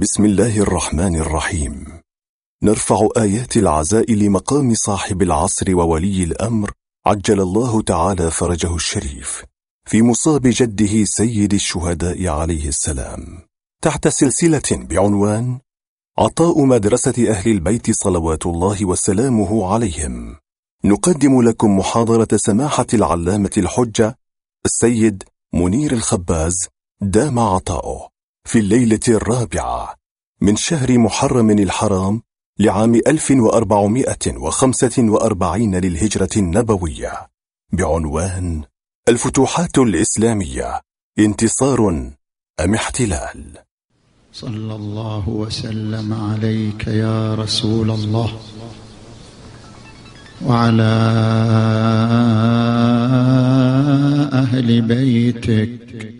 بسم الله الرحمن الرحيم. نرفع آيات العزاء لمقام صاحب العصر وولي الأمر عجل الله تعالى فرجه الشريف في مصاب جده سيد الشهداء عليه السلام. تحت سلسلة بعنوان عطاء مدرسة أهل البيت صلوات الله وسلامه عليهم. نقدم لكم محاضرة سماحة العلامة الحجة السيد منير الخباز دام عطاؤه. في الليلة الرابعة من شهر محرم الحرام لعام 1445 للهجرة النبوية. بعنوان الفتوحات الإسلامية. انتصار أم احتلال؟ صلى الله وسلم عليك يا رسول الله. وعلى أهل بيتك.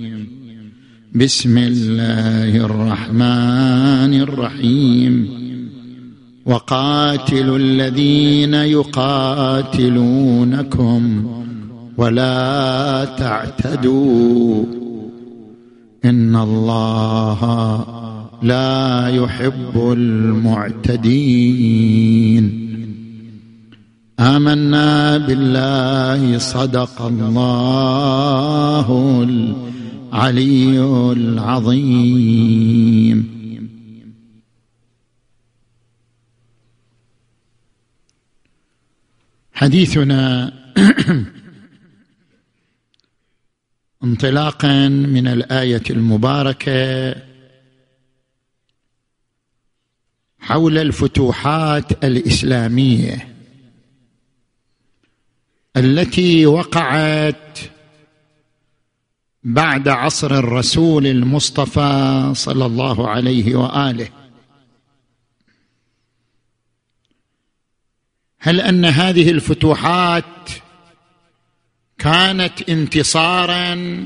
بسم الله الرحمن الرحيم. وقاتلوا الذين يقاتلونكم ولا تعتدوا. إن الله لا يحب المعتدين. آمنا بالله صدق الله العلي العظيم. حديثنا انطلاقا من الآية المباركة حول الفتوحات الإسلامية التي وقعت بعد عصر الرسول المصطفى صلى الله عليه وآله. هل أن هذه الفتوحات كانت انتصارا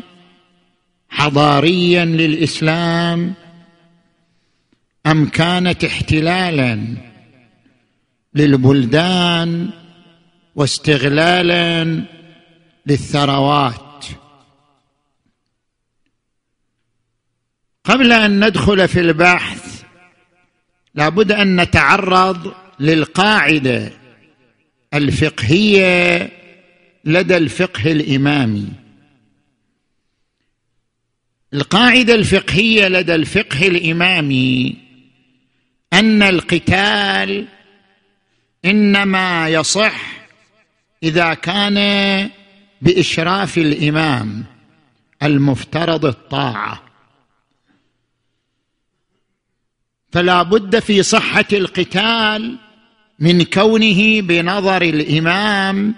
حضاريا للإسلام أم كانت احتلالا للبلدان واستغلالا للثروات؟ قبل أن ندخل في البحث لابد أن نتعرض للقاعدة الفقهية لدى الفقه الإمامي. القاعدة الفقهية لدى الفقه الإمامي أن القتال إنما يصح إذا كان بإشراف الإمام المفترض الطاعة. فلا بد في صحة القتال من كونه بنظر الإمام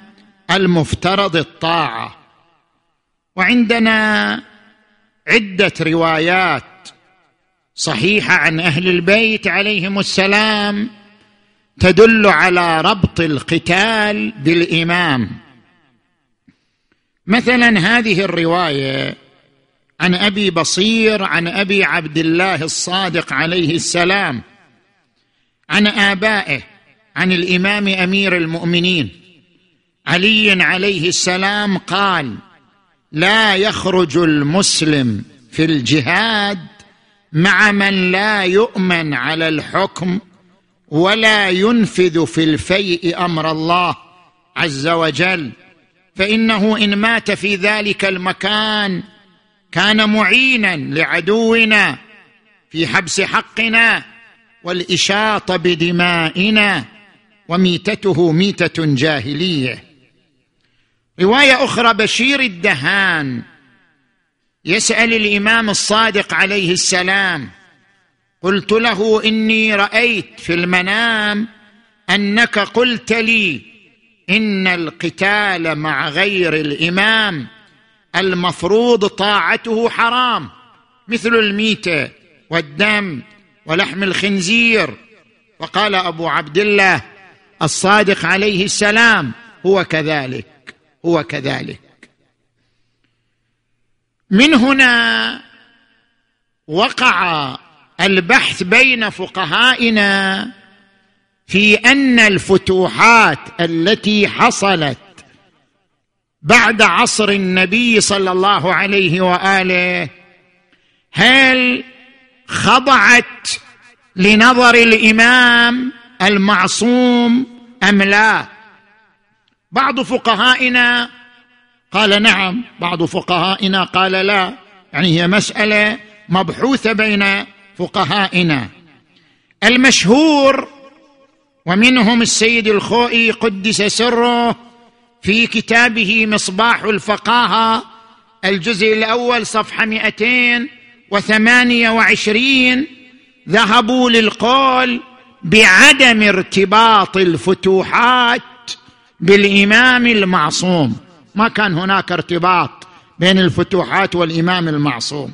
المفترض الطاعة. وعندنا عدة روايات صحيحة عن أهل البيت عليهم السلام تدل على ربط القتال بالإمام. مثلا هذه الرواية عن أبي بصير عن أبي عبد الله الصادق عليه السلام عن آبائه عن الإمام أمير المؤمنين. علي عليه السلام قال لا يخرج المسلم في الجهاد مع من لا يؤمن على الحكم ولا ينفذ في الفيء أمر الله عز وجل. فإنه إن مات في ذلك المكان كان معينا لعدونا في حبس حقنا والإشاط بدمائنا وميتته ميتة جاهلية. رواية أخرى بشير الدهان يسأل الإمام الصادق عليه السلام قلت له إني رأيت في المنام أنك قلت لي إن القتال مع غير الإمام المفروض طاعته حرام مثل الميتة والدم ولحم الخنزير. وقال أبو عبد الله الصادق عليه السلام هو كذلك هو كذلك. من هنا وقع البحث بين فقهائنا في أن الفتوحات التي حصلت بعد عصر النبي صلى الله عليه وآله هل خضعت لنظر الإمام المعصوم أم لا؟ بعض فقهائنا قال نعم بعض فقهائنا قال لا يعني هي مسألة مبحوثة بين فقهائنا. المشهور ومنهم السيد الخوئي قدس سره في كتابه مصباح الفقاهة الجزء الأول صفحة 228 ذهبوا للقول بعدم ارتباط الفتوحات بالإمام المعصوم. ما كان هناك ارتباط بين الفتوحات والإمام المعصوم.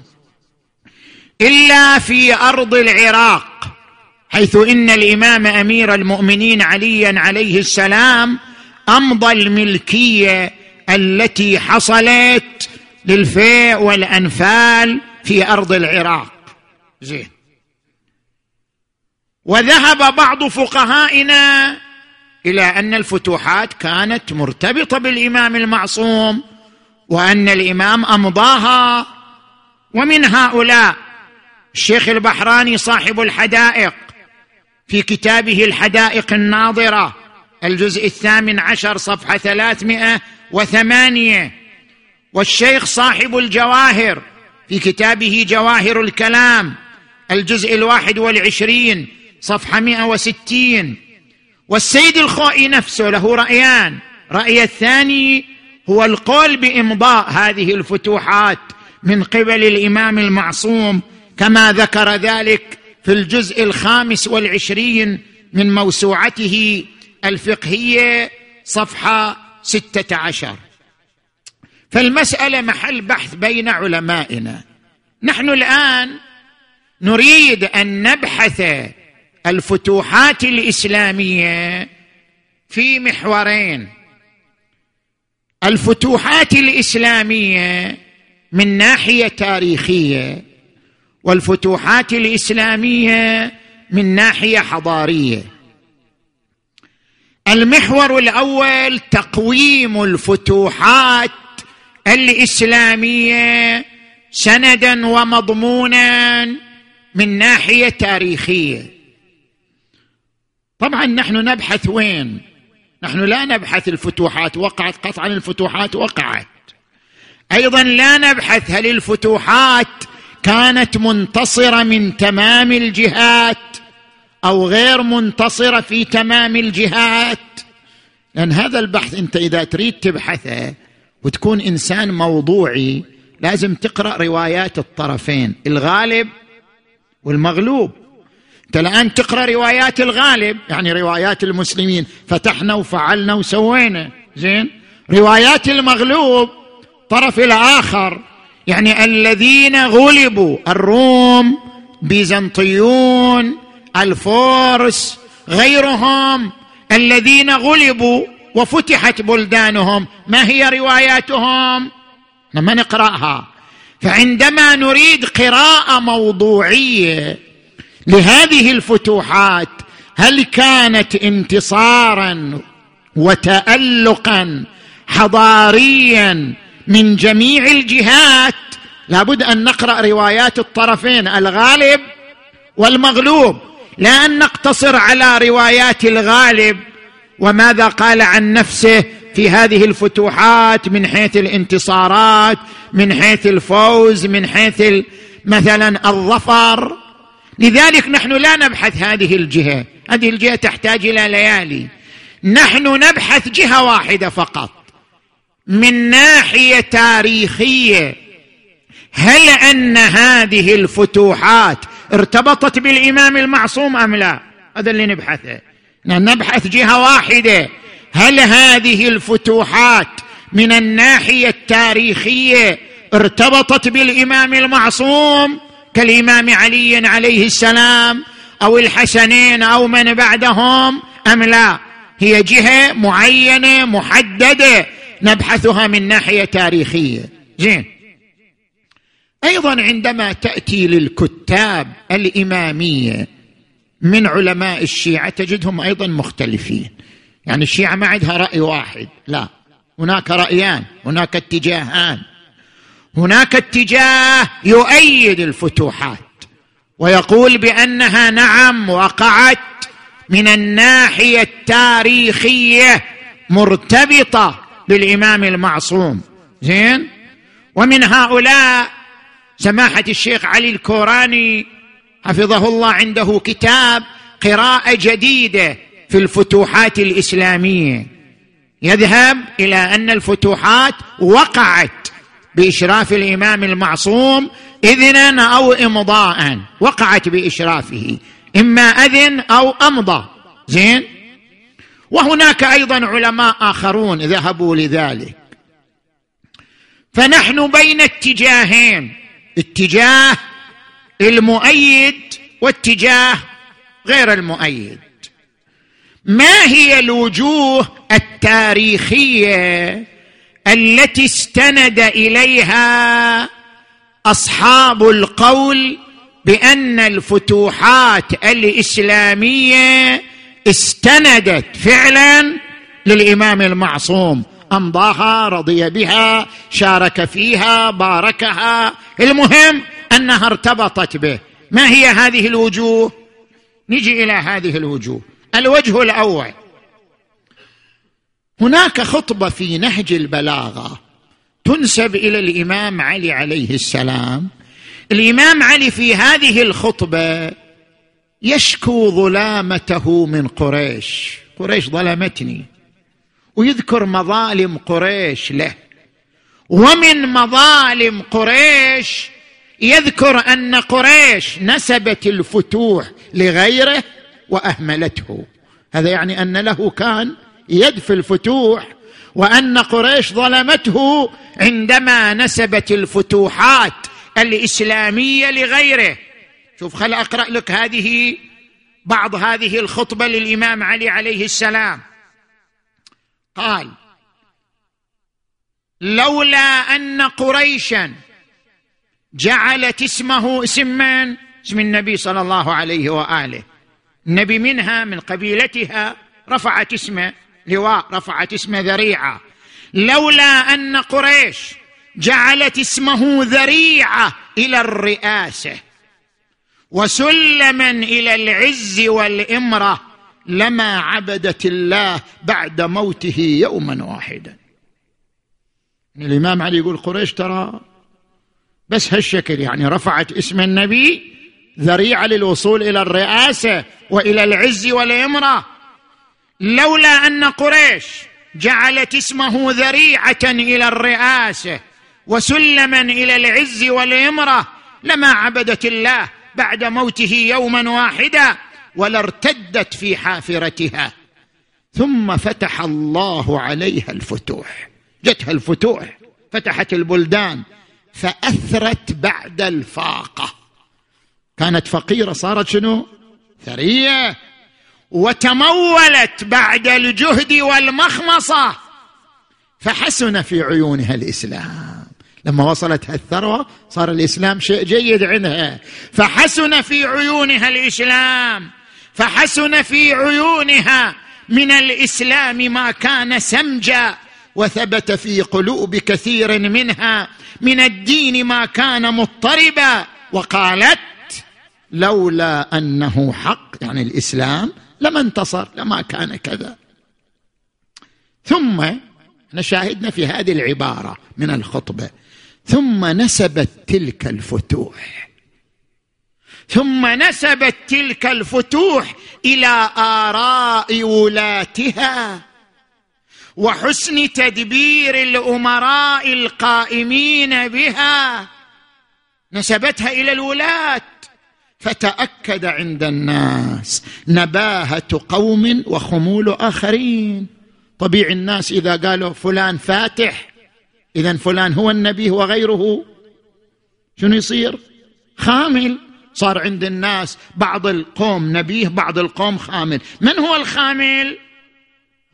إلا في أرض العراق حيث إن الإمام أمير المؤمنين عليا عليه السلام أمضى الملكية التي حصلت للفيء والأنفال في أرض العراق. زين. وذهب بعض فقهائنا إلى أن الفتوحات كانت مرتبطة بالإمام المعصوم وأن الإمام أمضاها. ومن هؤلاء الشيخ البحراني صاحب الحدائق في كتابه الحدائق الناظرة الجزء الثامن عشر صفحة ثلاثمائة وثمانية. والشيخ صاحب الجواهر في كتابه جواهر الكلام الجزء الواحد والعشرين صفحة مائة وستين. والسيد الخوئي نفسه له رأيان. رأي الثاني هو القول بإمضاء هذه الفتوحات من قبل الإمام المعصوم كما ذكر ذلك في الجزء الخامس والعشرين من موسوعته الفقهية صفحة ستة عشر. فالمسألة محل بحث بين علمائنا. نحن الآن نريد أن نبحث الفتوحات الإسلامية في محورين. الفتوحات الإسلامية من ناحية تاريخية والفتوحات الإسلامية من ناحية حضارية. المحور الأول تقويم الفتوحات الإسلامية سندا ومضمونا من ناحية تاريخية. طبعا نحن نبحث وين؟ نحن لا نبحث الفتوحات وقعت قطعا الفتوحات وقعت. أيضا لا نبحث هل الفتوحات كانت منتصرة من تمام الجهات أو غير منتصرة في تمام الجهات لأن هذا البحث أنت إذا تريد تبحثه وتكون إنسان موضوعي لازم تقرأ روايات الطرفين الغالب والمغلوب. أنت الآن تقرأ روايات الغالب يعني روايات المسلمين فتحنا وفعلنا وسوينا. زين؟ روايات المغلوب طرف الآخر يعني الذين غلبوا الروم بيزنطيون الفرس غيرهم الذين غلبوا وفتحت بلدانهم. ما هي رواياتهم؟ لما نقرأها. فعندما نريد قراءة موضوعية لهذه الفتوحات هل كانت انتصارا وتالقا حضاريا من جميع الجهات؟ لابد أن نقرأ روايات الطرفين الغالب والمغلوب. لا أن نقتصر على روايات الغالب وماذا قال عن نفسه في هذه الفتوحات من حيث الانتصارات من حيث الفوز من حيث مثلا الظفر؟ لذلك نحن لا نبحث هذه الجهة. هذه الجهة تحتاج إلى ليالي. نحن نبحث جهة واحدة فقط. من ناحية تاريخية هل أن هذه الفتوحات ارتبطت بالإمام المعصوم أم لا؟ هذا اللي نبحثه نبحث جهة واحدة. هل هذه الفتوحات من الناحية التاريخية ارتبطت بالإمام المعصوم كالإمام علي عليه السلام أو الحسنين أو من بعدهم أم لا؟ هي جهة معينة محددة نبحثها من ناحية تاريخية. زين. أيضا عندما تأتي للكتاب الإمامية من علماء الشيعة تجدهم أيضا مختلفين. يعني الشيعة ما عندها رأي واحد لا. هناك رأيان هناك اتجاهان. هناك اتجاه يؤيد الفتوحات ويقول بأنها نعم وقعت من الناحية التاريخية مرتبطة بالإمام المعصوم. زين؟ ومن هؤلاء سماحة الشيخ علي الكوراني حفظه الله عنده كتاب قراءة جديدة في الفتوحات الإسلامية. يذهب إلى أن الفتوحات وقعت بإشراف الإمام المعصوم إذنا أو إمضاء وقعت بإشرافه إما أذن أو أمضى. زين؟ وهناك أيضا علماء آخرون ذهبوا لذلك. فنحن بين اتجاهين. اتجاه المؤيد واتجاه غير المؤيد. ما هي الوجوه التاريخية التي استند إليها أصحاب القول بأن الفتوحات الإسلامية استندت فعلا للإمام المعصوم أمضاها رضي بها شارك فيها باركها. المهم أنها ارتبطت به. ما هي هذه الوجوه؟ نجي إلى هذه الوجوه. الوجه الأول. هناك خطبة في نهج البلاغة تنسب إلى الإمام علي عليه السلام. الإمام علي في هذه الخطبة يشكو ظلامته من قريش. قريش ظلمتني. ويذكر مظالم قريش له. ومن مظالم قريش يذكر أن قريش نسبت الفتوح لغيره وأهملته. هذا يعني أن له كان يد في الفتوح وأن قريش ظلمته عندما نسبت الفتوحات الإسلامية لغيره. شوف خل أقرأ لك هذه بعض هذه الخطبة للإمام علي عليه السلام. قال لولا أن قريشا جعلت اسمه اسم من اسم النبي صلى الله عليه وآله. النبي منها من قبيلتها رفعت اسمه لواء رفعت اسم ذريعة. لولا أن قريش جعلت اسمه ذريعة إلى الرئاسة وسلما إلى العز والإمرة لما عبدت الله بعد موته يوما واحدا. الإمام علي يقول قريش ترى بس هالشكل يعني رفعت اسم النبي ذريعة للوصول إلى الرئاسة وإلى العز والإمرة. لولا أن قريش جعلت اسمه ذريعة إلى الرئاسة وسلما إلى العز والإمرة لما عبدت الله بعد موته يوما واحدا. ولارتدت في حافرتها. ثم فتح الله عليها الفتوح. جتها الفتوح. فتحت البلدان. فأثرت بعد الفاقة. كانت فقيرة صارت شنو؟ ثرية. وتمولت بعد الجهد والمخمصة. فحسن في عيونها الإسلام. لما وصلت هالثروة صار الإسلام شيء جيد عندها. فحسن في عيونها الإسلام. فحسن في عيونها من الإسلام ما كان سمجا وثبت في قلوب كثير منها من الدين ما كان مضطربا وقالت لولا أنه حق يعني الإسلام لما انتصر لما كان كذا. ثم إحنا شاهدنا في هذه العبارة من الخطبة ثم نسبت تلك الفتوح. ثم نسبت تلك الفتوح إلى آراء ولاتها. وحسن تدبير الأمراء القائمين بها. نسبتها إلى الولاة. فتأكد عند الناس نباهة قوم وخمول آخرين. طبيعي الناس إذا قالوا فلان فاتح اذا فلان هو النبي وغيره. شنو يصير؟ خامل. صار عند الناس بعض القوم نبيه بعض القوم خامل من هو الخامل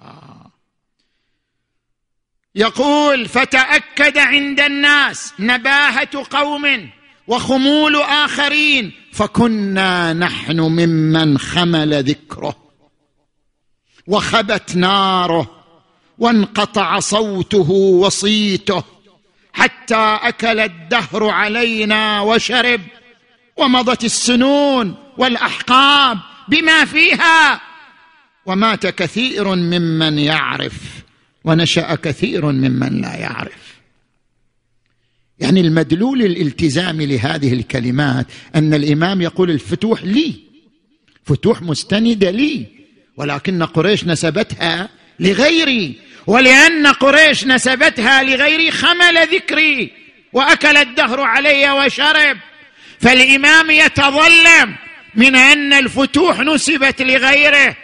آه. يقول فتأكد عند الناس نباهة قوم وخمول آخرين فكنا نحن ممن خمل ذكره وخبت ناره وانقطع صوته وصيته حتى أكل الدهر علينا وشرب ومضت السنون والأحقاب بما فيها. ومات كثير ممن يعرف ونشأ كثير ممن لا يعرف. يعني المدلول الالتزامي لهذه الكلمات أن الإمام يقول الفتوح لي فتوح مستنده لي ولكن قريش نسبتها لغيري ولأن قريش نسبتها لغيري خمل ذكري وأكل الدهر علي وشرب. فالإمام يتظلم من أن الفتوح نسبت لغيره.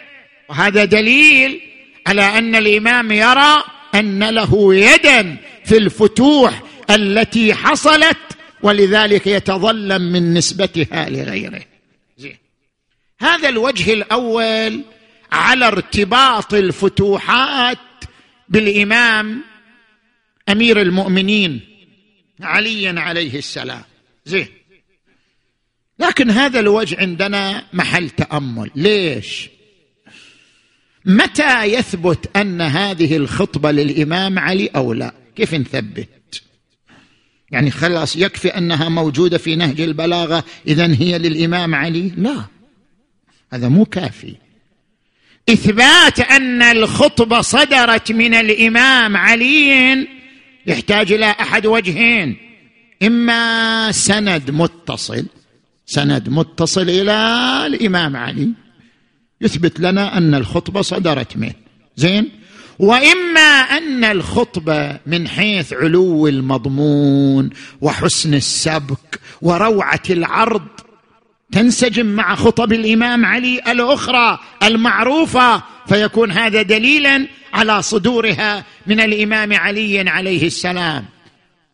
وهذا دليل على أن الإمام يرى أن له يدا في الفتوح التي حصلت ولذلك يتظلم من نسبتها لغيره. هذا الوجه الأول على ارتباط الفتوحات بالإمام أمير المؤمنين علي عليه السلام. زين. لكن هذا الوجه عندنا محل تأمل. ليش؟ متى يثبت أن هذه الخطبة للإمام علي أو لا؟ كيف نثبت؟ يعني خلاص يكفي أنها موجودة في نهج البلاغة اذا هي للإمام علي؟ لا. هذا مو كافي. إثبات أن الخطبة صدرت من الإمام علي يحتاج إلى أحد وجهين. إما سند متصل سند متصل إلى الإمام علي. يثبت لنا أن الخطبة صدرت منه زين؟ وإما أن الخطبة من حيث علو المضمون وحسن السبك وروعة العرض تنسجم مع خطب الإمام علي الأخرى المعروفة فيكون هذا دليلا على صدورها من الإمام علي عليه السلام.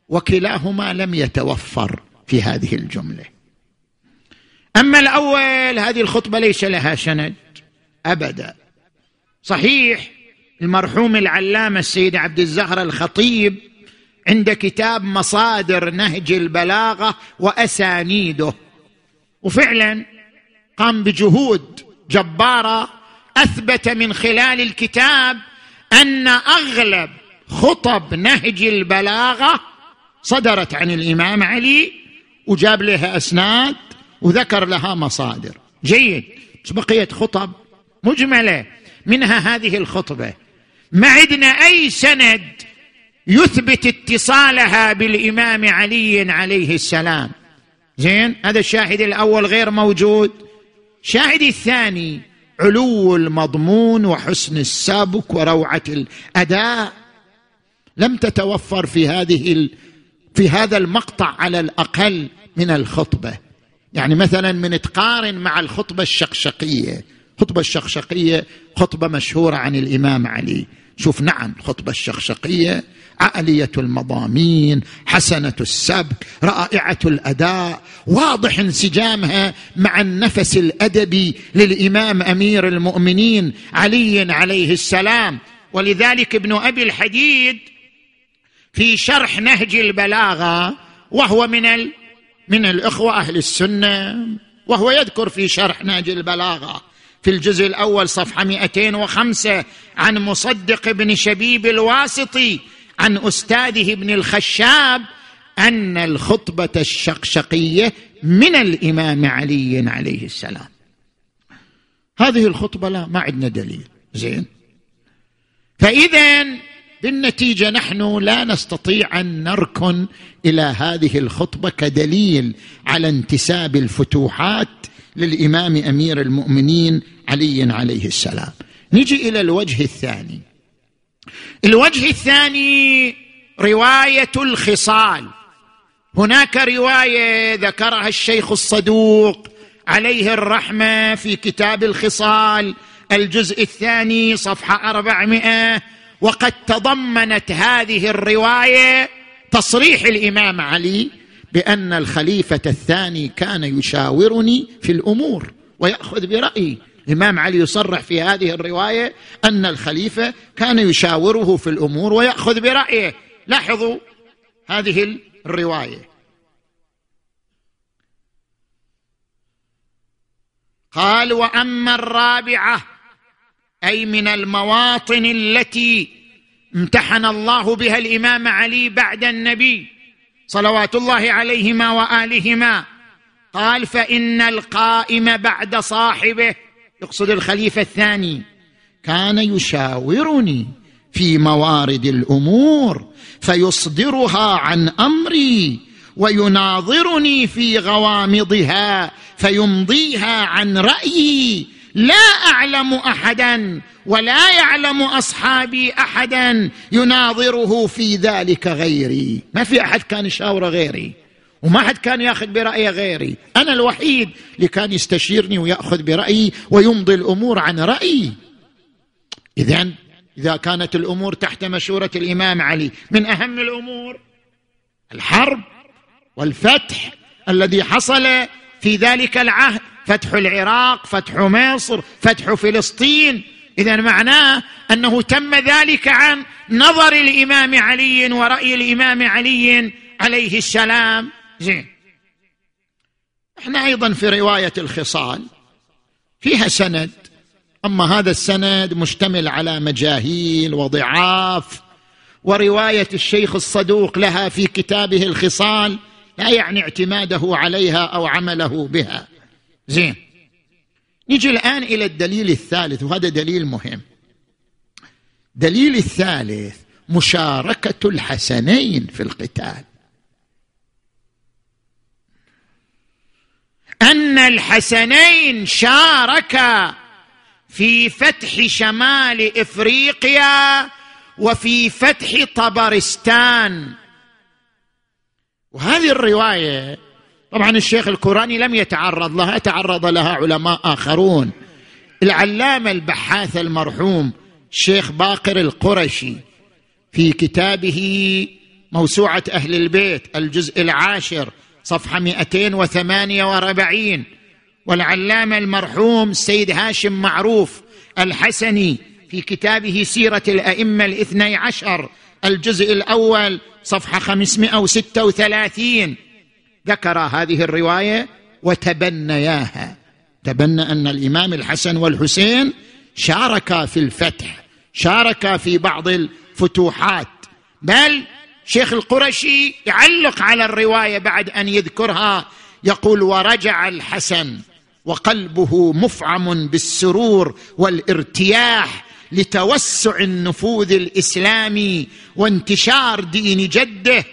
وكلاهما لم يتوفر في هذه الجملة. أما الأول هذه الخطبة ليس لها سند أبدا. صحيح المرحوم العلامة السيد عبد الزهر الخطيب عند كتاب مصادر نهج البلاغة وأسانيده وفعلا قام بجهود جبارة أثبت من خلال الكتاب أن أغلب خطب نهج البلاغة صدرت عن الإمام علي وجاب لها أسناد وذكر لها مصادر. جيد. بقيت خطب مجملة. منها هذه الخطبة. ما عندنا أي سند يثبت اتصالها بالإمام علي عليه السلام. زين؟ هذا الشاهد الأول غير موجود. الشاهد الثاني علو المضمون وحسن السبك وروعة الأداء. لم تتوفر في هذه في هذا المقطع على الأقل من الخطبة. يعني مثلا من تقارن مع الخطبة الشقشقية. الخطبه الشقشقية خطبة مشهورة عن الإمام علي. شوف نعم الخطبه الشقشقية عاليه المضامين حسنة السبك رائعة الأداء واضح انسجامها مع النفس الأدبي للإمام أمير المؤمنين علي عليه السلام. ولذلك ابن أبي الحديد في شرح نهج البلاغة وهو من من الإخوة أهل السنة وهو يذكر في شرح نهج البلاغة في الجزء الأول صفحة 205 عن مصدق بن شبيب الواسطي عن أستاذه ابن الخشاب أن الخطبة الشقشقية من الإمام علي عليه السلام. هذه الخطبة لا ما عندنا دليل. زين. فاذا بالنتيجة نحن لا نستطيع أن نركن إلى هذه الخطبة كدليل على انتساب الفتوحات للإمام أمير المؤمنين علي عليه السلام. نجي إلى الوجه الثاني. الوجه الثاني رواية الخصال. هناك رواية ذكرها الشيخ الصدوق عليه الرحمة في كتاب الخصال الجزء الثاني صفحة أربعمائة وقد تضمنت هذه الرواية تصريح الإمام علي بأن الخليفة الثاني كان يشاورني في الأمور ويأخذ برأيي. الإمام علي يصرح في هذه الرواية أن الخليفة كان يشاوره في الأمور ويأخذ برأيه. لاحظوا هذه الرواية. قال وأما الرابعة أي من المواطن التي امتحن الله بها الإمام علي بعد النبي صلوات الله عليهما وآلهما. قال فإن القائم بعد صاحبه يقصد الخليفة الثاني كان يشاورني في موارد الأمور فيصدرها عن أمري ويناظرني في غوامضها فيمضيها عن رأيي لا أعلم أحدا ولا يعلم أصحابي أحدا يناظره في ذلك غيري. ما في أحد كان يشاور غيري وما حد كان ياخذ برأي غيري. أنا الوحيد اللي كان يستشيرني ويأخذ برايي ويمضي الأمور عن رايي اذا إذا كانت الأمور تحت مشورة الإمام علي من أهم الأمور الحرب والفتح الذي حصل في ذلك العهد. فتح العراق فتح مصر فتح فلسطين. اذا معناه أنه تم ذلك عن نظر الإمام علي ورأي الإمام علي عليه السلام. زين. إحنا أيضا في رواية الخصال فيها سند. أما هذا السند مشتمل على مجاهيل وضعاف ورواية الشيخ الصدوق لها في كتابه الخصال لا يعني اعتماده عليها أو عمله بها. زين. نجي الآن إلى الدليل الثالث وهذا دليل مهم. دليل الثالث مشاركة الحسنين في القتال. أن الحسنين شاركا في فتح شمال إفريقيا وفي فتح طبرستان. وهذه الرواية طبعا الشيخ الكوراني لم يتعرض لها تعرض لها علماء آخرون. العلامة البحاث المرحوم الشيخ باقر القرشي في كتابه موسوعة أهل البيت الجزء العاشر صفحة 248 والعلامة المرحوم السيد هاشم معروف الحسني في كتابه سيرة الأئمة الاثني عشر الجزء الأول صفحة 536 ذكر هذه الرواية وتبنياها. تبنى أن الإمام الحسن والحسين شاركا في الفتح شاركا في بعض الفتوحات. بل شيخ القرشي يعلق على الرواية بعد أن يذكرها يقول ورجع الحسن وقلبه مفعم بالسرور والارتياح لتوسع النفوذ الإسلامي وانتشار دين جده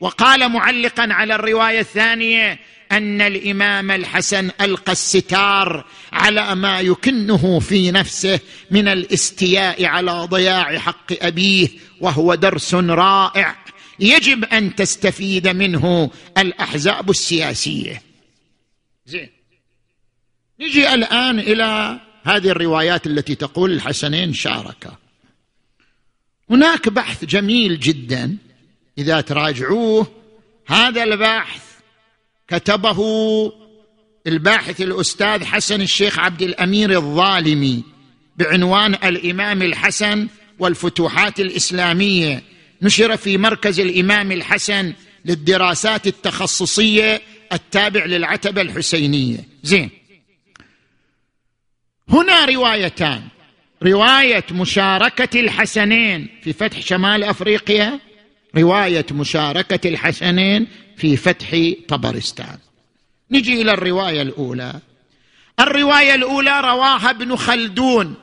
وقال معلقا على الرواية الثانية أن الإمام الحسن ألقى الستار على ما يكنه في نفسه من الاستياء على ضياع حق أبيه وهو درس رائع. يجب أن تستفيد منه الأحزاب السياسية. زين. نجي الآن إلى هذه الروايات التي تقول الحسنين شاركا هناك بحث جميل جدا إذا تراجعوه هذا البحث كتبه الباحث الأستاذ حسن الشيخ عبد الأمير الظالمي بعنوان الإمام الحسن والفتوحات الإسلامية. نشر في مركز الإمام الحسن للدراسات التخصصية التابع للعتبة الحسينية. زين. هنا روايتان. رواية مشاركة الحسنين في فتح شمال أفريقيا. رواية مشاركة الحسنين في فتح طبرستان. نجي إلى الرواية الأولى. الرواية الأولى رواها ابن خلدون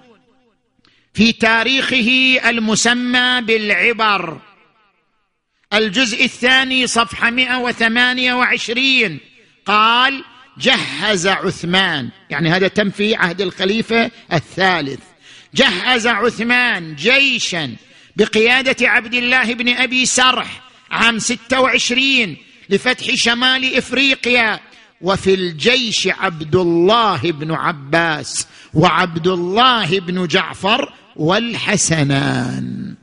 في تاريخه المسمى بالعبر. الجزء الثاني صفحة 128 قال جهز عثمان. يعني هذا تم في عهد الخليفة الثالث. جهز عثمان جيشا. بقيادة عبد الله بن أبي سرح عام 26 لفتح شمال إفريقيا وفي الجيش عبد الله بن عباس وعبد الله بن جعفر والحسنان.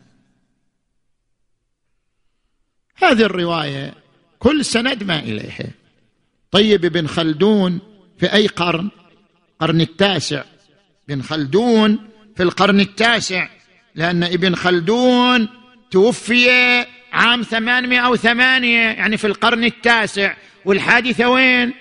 هذه الرواية كل سند ما اليها طيب ابن خلدون في أي قرن؟ قرن التاسع. ابن خلدون في القرن التاسع. لأن ابن خلدون توفي عام ثمانمائة أو ثمانية يعني في القرن التاسع. والحادثة وين؟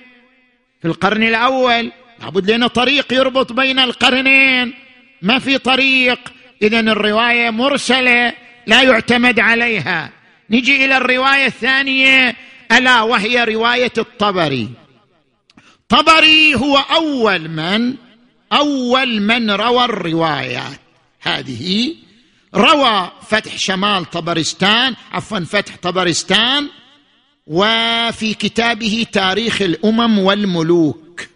في القرن الأول. لابد لنا طريق يربط بين القرنين. ما في طريق. إذا الرواية مرسلة لا يعتمد عليها. نجي إلى الرواية الثانية. ألا وهي رواية الطبري. طبري هو أول من أول من روى الروايات هذه روى فتح شمال طبرستان عفوا فتح طبرستان وفي كتابه تاريخ الأمم والملوك.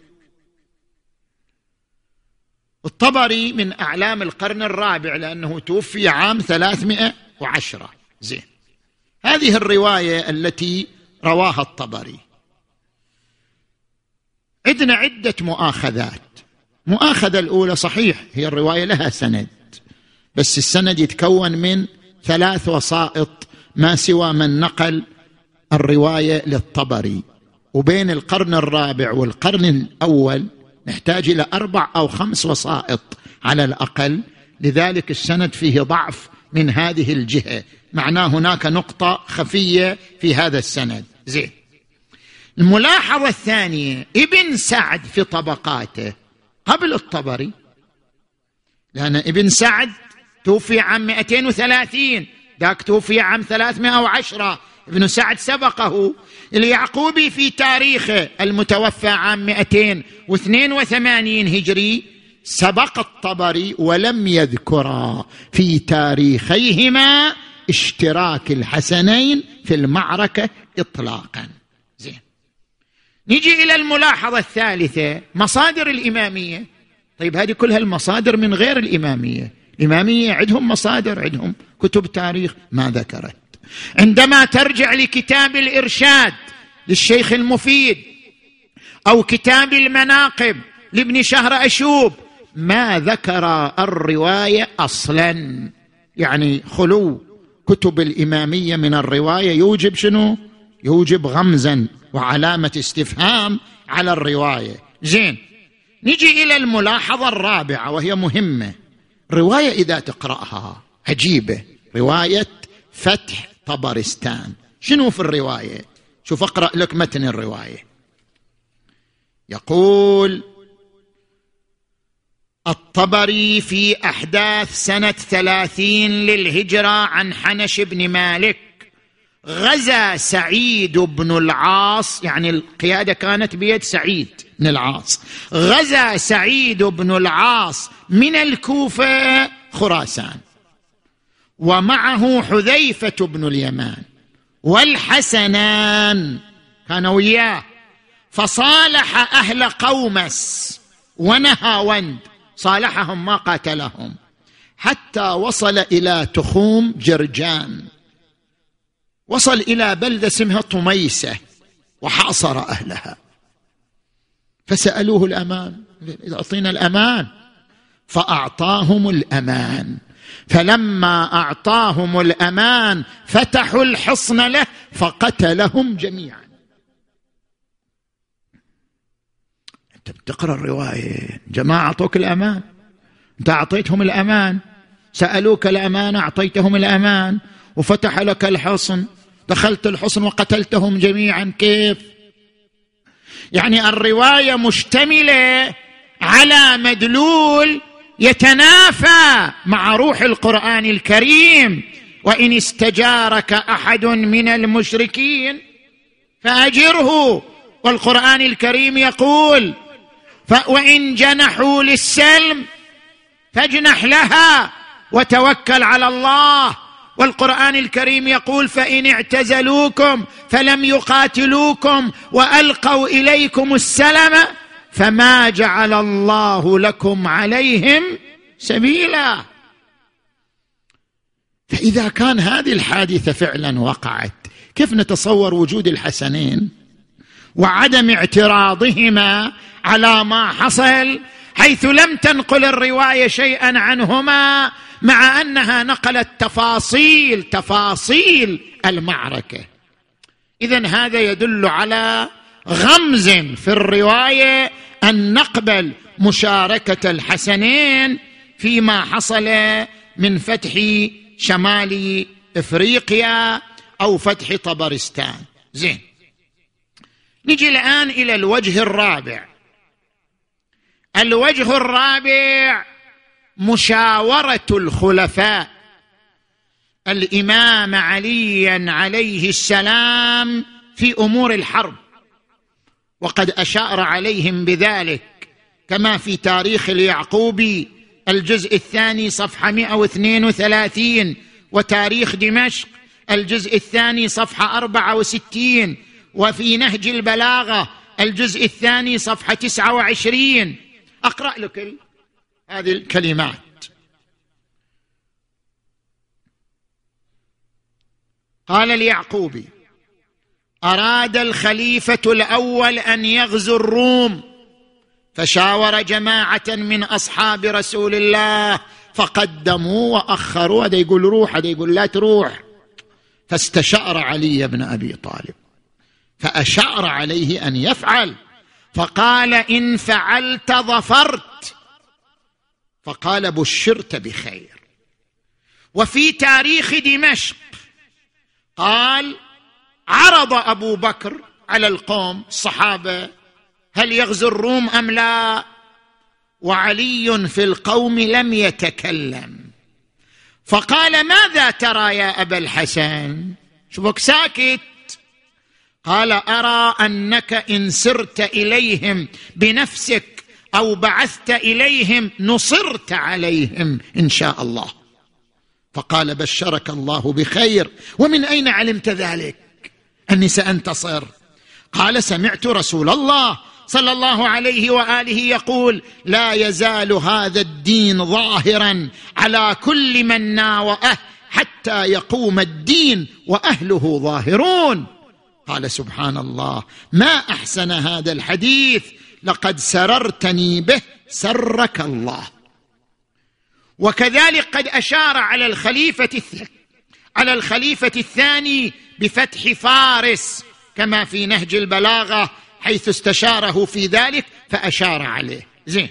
الطبري من أعلام القرن الرابع لأنه توفي عام ثلاثمائة وعشرة. زين. هذه الرواية التي رواها الطبري. عندنا عدة مؤاخذات. مؤاخذة الأولى صحيح هي الرواية لها سند. بس السند يتكون من ثلاث وسائط ما سوى من نقل الرواية للطبري. وبين القرن الرابع والقرن الأول نحتاج إلى أربع أو خمس وسائط على الأقل. لذلك السند فيه ضعف من هذه الجهة. معناه هناك نقطة خفية في هذا السند. زين. الملاحظة الثانية ابن سعد في طبقاته. قبل الطبري. لأن ابن سعد توفي عام 230 ذاك توفي عام 310 ابن سعد سبقه اليعقوبي في تاريخه المتوفى عام 282 هجري. سبق الطبري ولم يذكرا في تاريخيهما اشتراك الحسنين في المعركة اطلاقا. زين. نجي إلى الملاحظة الثالثة مصادر الإمامية. طيب هذه كلها المصادر من غير الإمامية. الاماميه عندهم مصادر عندهم كتب تاريخ ما ذكرت. عندما ترجع لكتاب الإرشاد للشيخ المفيد أو كتاب المناقب لابن شهر أشوب ما ذكر الرواية أصلا. يعني خلو كتب الإمامية من الرواية يوجب شنو؟ يوجب غمزا وعلامة استفهام على الرواية. زين نجي إلى الملاحظة الرابعة وهي مهمة. رواية إذا تقرأها. عجيبة. رواية فتح طبرستان. شنو في الرواية؟ شوف أقرأ لك متن الرواية. يقول الطبري في أحداث سنة ثلاثين للهجرة عن حنش بن مالك. غزا سعيد بن العاص يعني القيادة كانت بيد سعيد. بن العاص. غزا سعيد بن العاص من الكوفة خراسان. ومعه حذيفة بن اليمان والحسنان كان وياه. فصالح أهل قومس ونهاوند صالحهم ما قاتلهم. حتى وصل إلى تخوم جرجان. وصل إلى بلدة اسمها طميسة وحاصر أهلها. فسألوه الأمان. أعطينا الأمان فأعطاهم الأمان. فلما أعطاهم الأمان فتحوا الحصن له فقتلهم جميعا. أنت بتقرأ الرواية. جماعة أعطوك الأمان. أنت أعطيتهم الأمان. سألوك الأمان أعطيتهم الأمان. وفتح لك الحصن. دخلت الحصن وقتلتهم جميعا. كيف؟ يعني الرواية مشتملة على مدلول يتنافى مع روح القرآن الكريم. وإن استجارك أحد من المشركين فأجره. والقرآن الكريم يقول وإن جنحوا للسلم فاجنح لها وتوكل على الله والقرآن الكريم يقول فإن اعتزلوكم فلم يقاتلوكم وألقوا إليكم السلم فما جعل الله لكم عليهم سبيلا. فإذا كان هذه الحادثة فعلا وقعت كيف نتصور وجود الحسنين وعدم اعتراضهما على ما حصل حيث لم تنقل الرواية شيئا عنهما مع أنها نقلت تفاصيل تفاصيل المعركة. اذا هذا يدل على غمز في الرواية أن نقبل مشاركة الحسنين فيما حصل من فتح شمال إفريقيا أو فتح طبرستان. زين. نجي الآن إلى الوجه الرابع. الوجه الرابع مشاورة الخلفاء. الإمام عليا عليه السلام في أمور الحرب وقد أشار عليهم بذلك كما في تاريخ اليعقوبي الجزء الثاني صفحة 132 وتاريخ دمشق الجزء الثاني صفحة 64 وفي نهج البلاغة الجزء الثاني صفحة 29 أقرأ لك هذه الكلمات. قال اليعقوبي أراد الخليفة الأول أن يغزو الروم فشاور جماعة من أصحاب رسول الله فقدموا وأخروا. هذا يقول روح هذا يقول لا تروح. فاستشار علي بن أبي طالب فأشار عليه أن يفعل فقال إن فعلت ظفرت. فقال بشرت بخير. وفي تاريخ دمشق قال عرض أبو بكر على القوم الصحابه هل يغزو الروم أم لا؟ وعلي في القوم لم يتكلم. فقال ماذا ترى يا أبا الحسن؟ شوفك ساكت. قال أرى أنك إن سرت إليهم بنفسك أو بعثت إليهم نصرت عليهم إن شاء الله. فقال بشرك الله بخير. ومن أين علمت ذلك؟ أني سأنتصر. قال سمعت رسول الله صلى الله عليه وآله يقول لا يزال هذا الدين ظاهرا على كل من ناوأه حتى يقوم الدين وأهله ظاهرون. قال سبحان الله ما أحسن هذا الحديث؟ لقد سررتني به سرك الله. وكذلك قد أشار على الخليفة على الخليفة الثاني بفتح فارس كما في نهج البلاغة حيث استشاره في ذلك فأشار عليه. زين.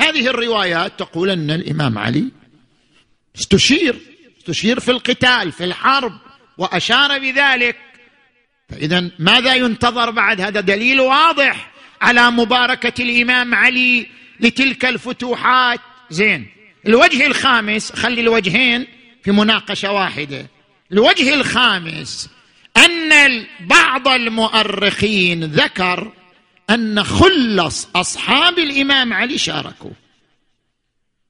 هذه الروايات تقول أن الإمام علي استشير استشير في القتال في الحرب وأشار بذلك. فاذا ماذا ينتظر بعد؟ هذا دليل واضح. على مباركة الإمام علي لتلك الفتوحات. زين. الوجه الخامس خلي الوجهين في مناقشة واحدة. الوجه الخامس أن بعض المؤرخين ذكر أن خلص أصحاب الإمام علي شاركوا.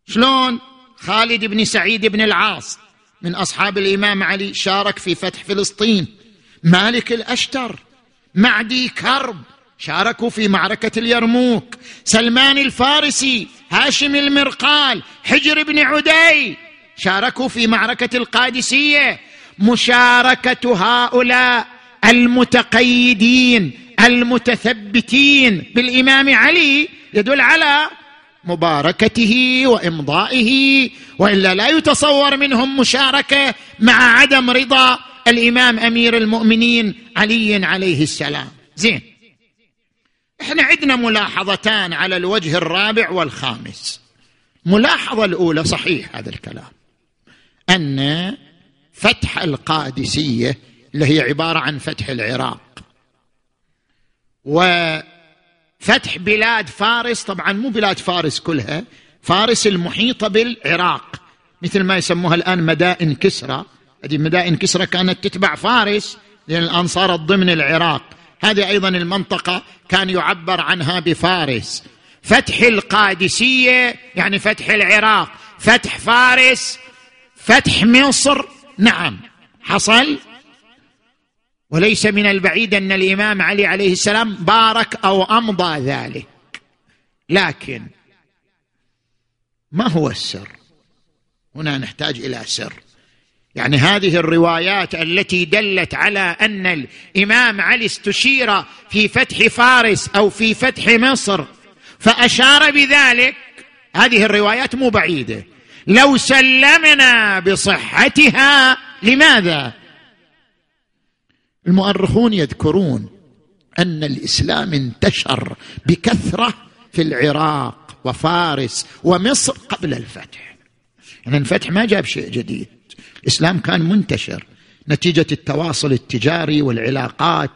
شلون؟ خالد بن سعيد بن العاص من أصحاب الإمام علي شارك في فتح فلسطين. مالك الأشتر معدي كرب شاركوا في معركة اليرموك. سلمان الفارسي هاشم المرقال حجر بن عدي شاركوا في معركة القادسية. مشاركة هؤلاء المتقيدين المتثبتين بالإمام علي يدل على مباركته وإمضائه وإلا لا يتصور منهم مشاركة مع عدم رضا الإمام أمير المؤمنين علي عليه السلام. زين. إحنا عندنا ملاحظتان على الوجه الرابع والخامس. ملاحظة الأولى صحيح هذا الكلام. أن فتح القادسية اللي هي عبارة عن فتح العراق. وفتح بلاد فارس طبعا مو بلاد فارس كلها فارس المحيطه بالعراق. مثل ما يسموها الآن مدائن كسرى. هذه مدائن كسرى كانت تتبع فارس لأن الآن صارت ضمن العراق. هذه أيضا المنطقة كان يعبر عنها بفارس. فتح القادسية يعني فتح العراق. فتح فارس فتح مصر. نعم. حصل؟ وليس من البعيد أن الإمام علي عليه السلام بارك أو أمضى ذلك. لكن ما هو السر؟ هنا نحتاج إلى سر. يعني هذه الروايات التي دلت على أن الإمام علي استشير في فتح فارس أو في فتح مصر فأشار بذلك. هذه الروايات مو بعيدة. لو سلمنا بصحتها لماذا؟ المؤرخون يذكرون أن الإسلام انتشر بكثرة في العراق وفارس ومصر قبل الفتح. يعني الفتح ما جاب شيء جديد. الإسلام كان منتشر. نتيجة التواصل التجاري والعلاقات.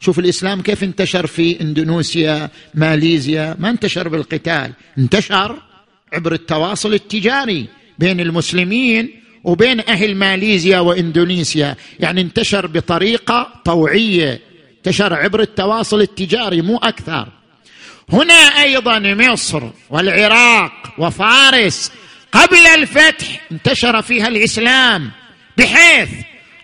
شوف الإسلام كيف انتشر في إندونيسيا ماليزيا ما انتشر بالقتال. انتشر عبر التواصل التجاري بين المسلمين وبين أهل ماليزيا وإندونيسيا. يعني انتشر بطريقة طوعية. انتشر عبر التواصل التجاري مو أكثر. هنا أيضا مصر والعراق وفارس قبل الفتح انتشر فيها الإسلام بحيث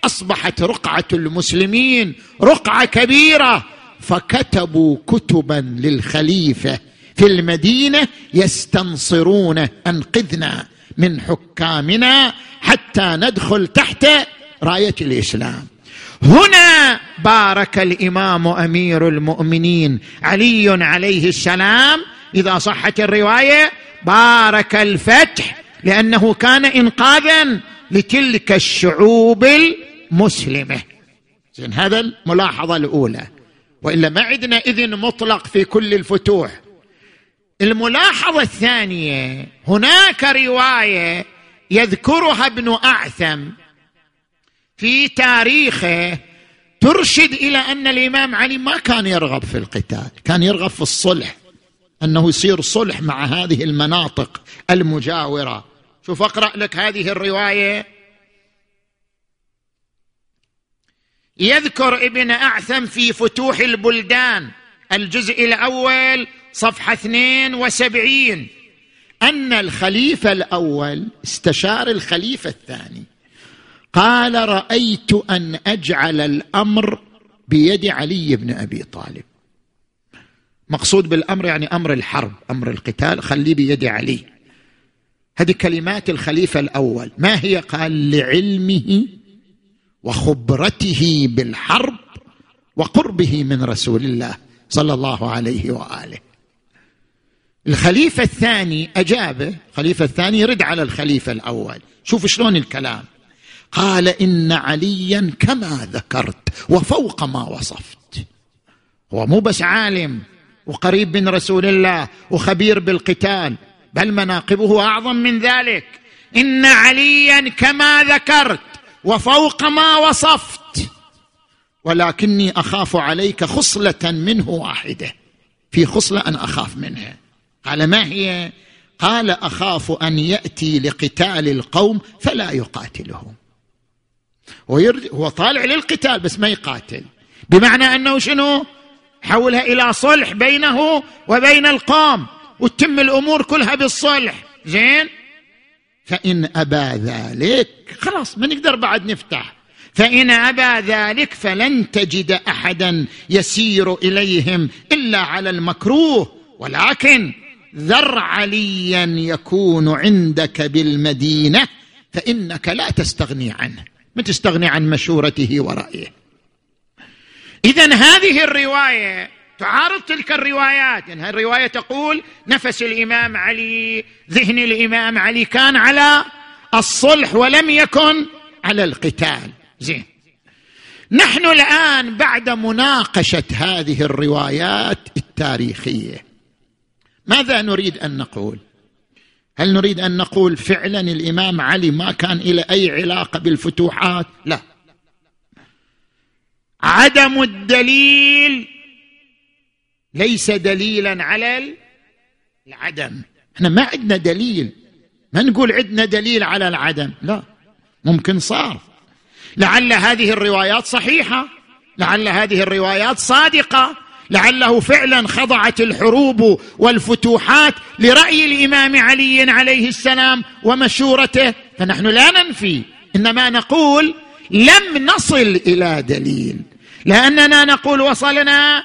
أصبحت رقعة المسلمين رقعة كبيرة فكتبوا كتبا للخليفة في المدينة يستنصرونه انقذنا من حكامنا حتى ندخل تحت راية الإسلام. هنا بارك الإمام أمير المؤمنين علي عليه السلام إذا صحت الرواية بارك الفتح لأنه كان انقاذا لتلك الشعوب المسلمة. زين هذا الملاحظة الأولى. وإلا ما عندنا إذن مطلق في كل الفتوح. الملاحظة الثانية هناك رواية يذكرها ابن أعثم في تاريخه ترشد إلى أن الإمام علي ما كان يرغب في القتال كان يرغب في الصلح. أنه يصير صلح مع هذه المناطق المجاورة. شوف أقرأ لك هذه الرواية. يذكر ابن أعثم في فتوح البلدان الجزء الأول صفحة 72 أن الخليفة الأول استشار الخليفة الثاني قال رأيت أن أجعل الأمر بيد علي بن أبي طالب. مقصود بالأمر يعني أمر الحرب أمر القتال خليه بيد علي. هذه كلمات الخليفة الأول. ما هي؟ قال لعلمه وخبرته بالحرب وقربه من رسول الله صلى الله عليه وآله. الخليفة الثاني أجابه الخليفه الثاني يرد على الخليفة الأول. شوف شلون الكلام. قال إن عليا كما ذكرت وفوق ما وصفت. هو مو بس عالم. وقريب من رسول الله وخبير بالقتال بل مناقبه أعظم من ذلك. إن عليا كما ذكرت وفوق ما وصفت ولكني أخاف عليك خصلة منه واحدة. في خصلة أنا أخاف منها. قال ما هي؟ قال أخاف أن يأتي لقتال القوم فلا يقاتلهم. هو طالع للقتال بس ما يقاتل. بمعنى أنه شنو؟ حولها إلى صلح بينه وبين القوم وتتم الأمور كلها بالصلح. زين؟ فإن أبى ذلك خلاص ما نقدر بعد نفتح. فإن أبى ذلك فلن تجد أحدا يسير إليهم إلا على المكروه. ولكن ذر عليا يكون عندك بالمدينة فإنك لا تستغني عنه. ما تستغني عن مشورته ورأيه؟ اذا هذه الرواية تعارض تلك الروايات. يعني الروايه تقول نفس الإمام علي ذهن الإمام علي كان على الصلح ولم يكن على القتال. زين. نحن الآن بعد مناقشة هذه الروايات التاريخية ماذا نريد أن نقول؟ هل نريد أن نقول فعلا الإمام علي ما كان إلى أي علاقة بالفتوحات؟ لا. عدم الدليل ليس دليلا على العدم. إحنا ما عندنا دليل. ما نقول عندنا دليل على العدم. لا. ممكن صار. لعل هذه الروايات صحيحة. لعل هذه الروايات صادقة. لعله فعلا خضعت الحروب والفتوحات لرأي الإمام علي عليه السلام ومشورته. فنحن لا ننفي. إنما نقول لم نصل إلى دليل. لأننا نقول وصلنا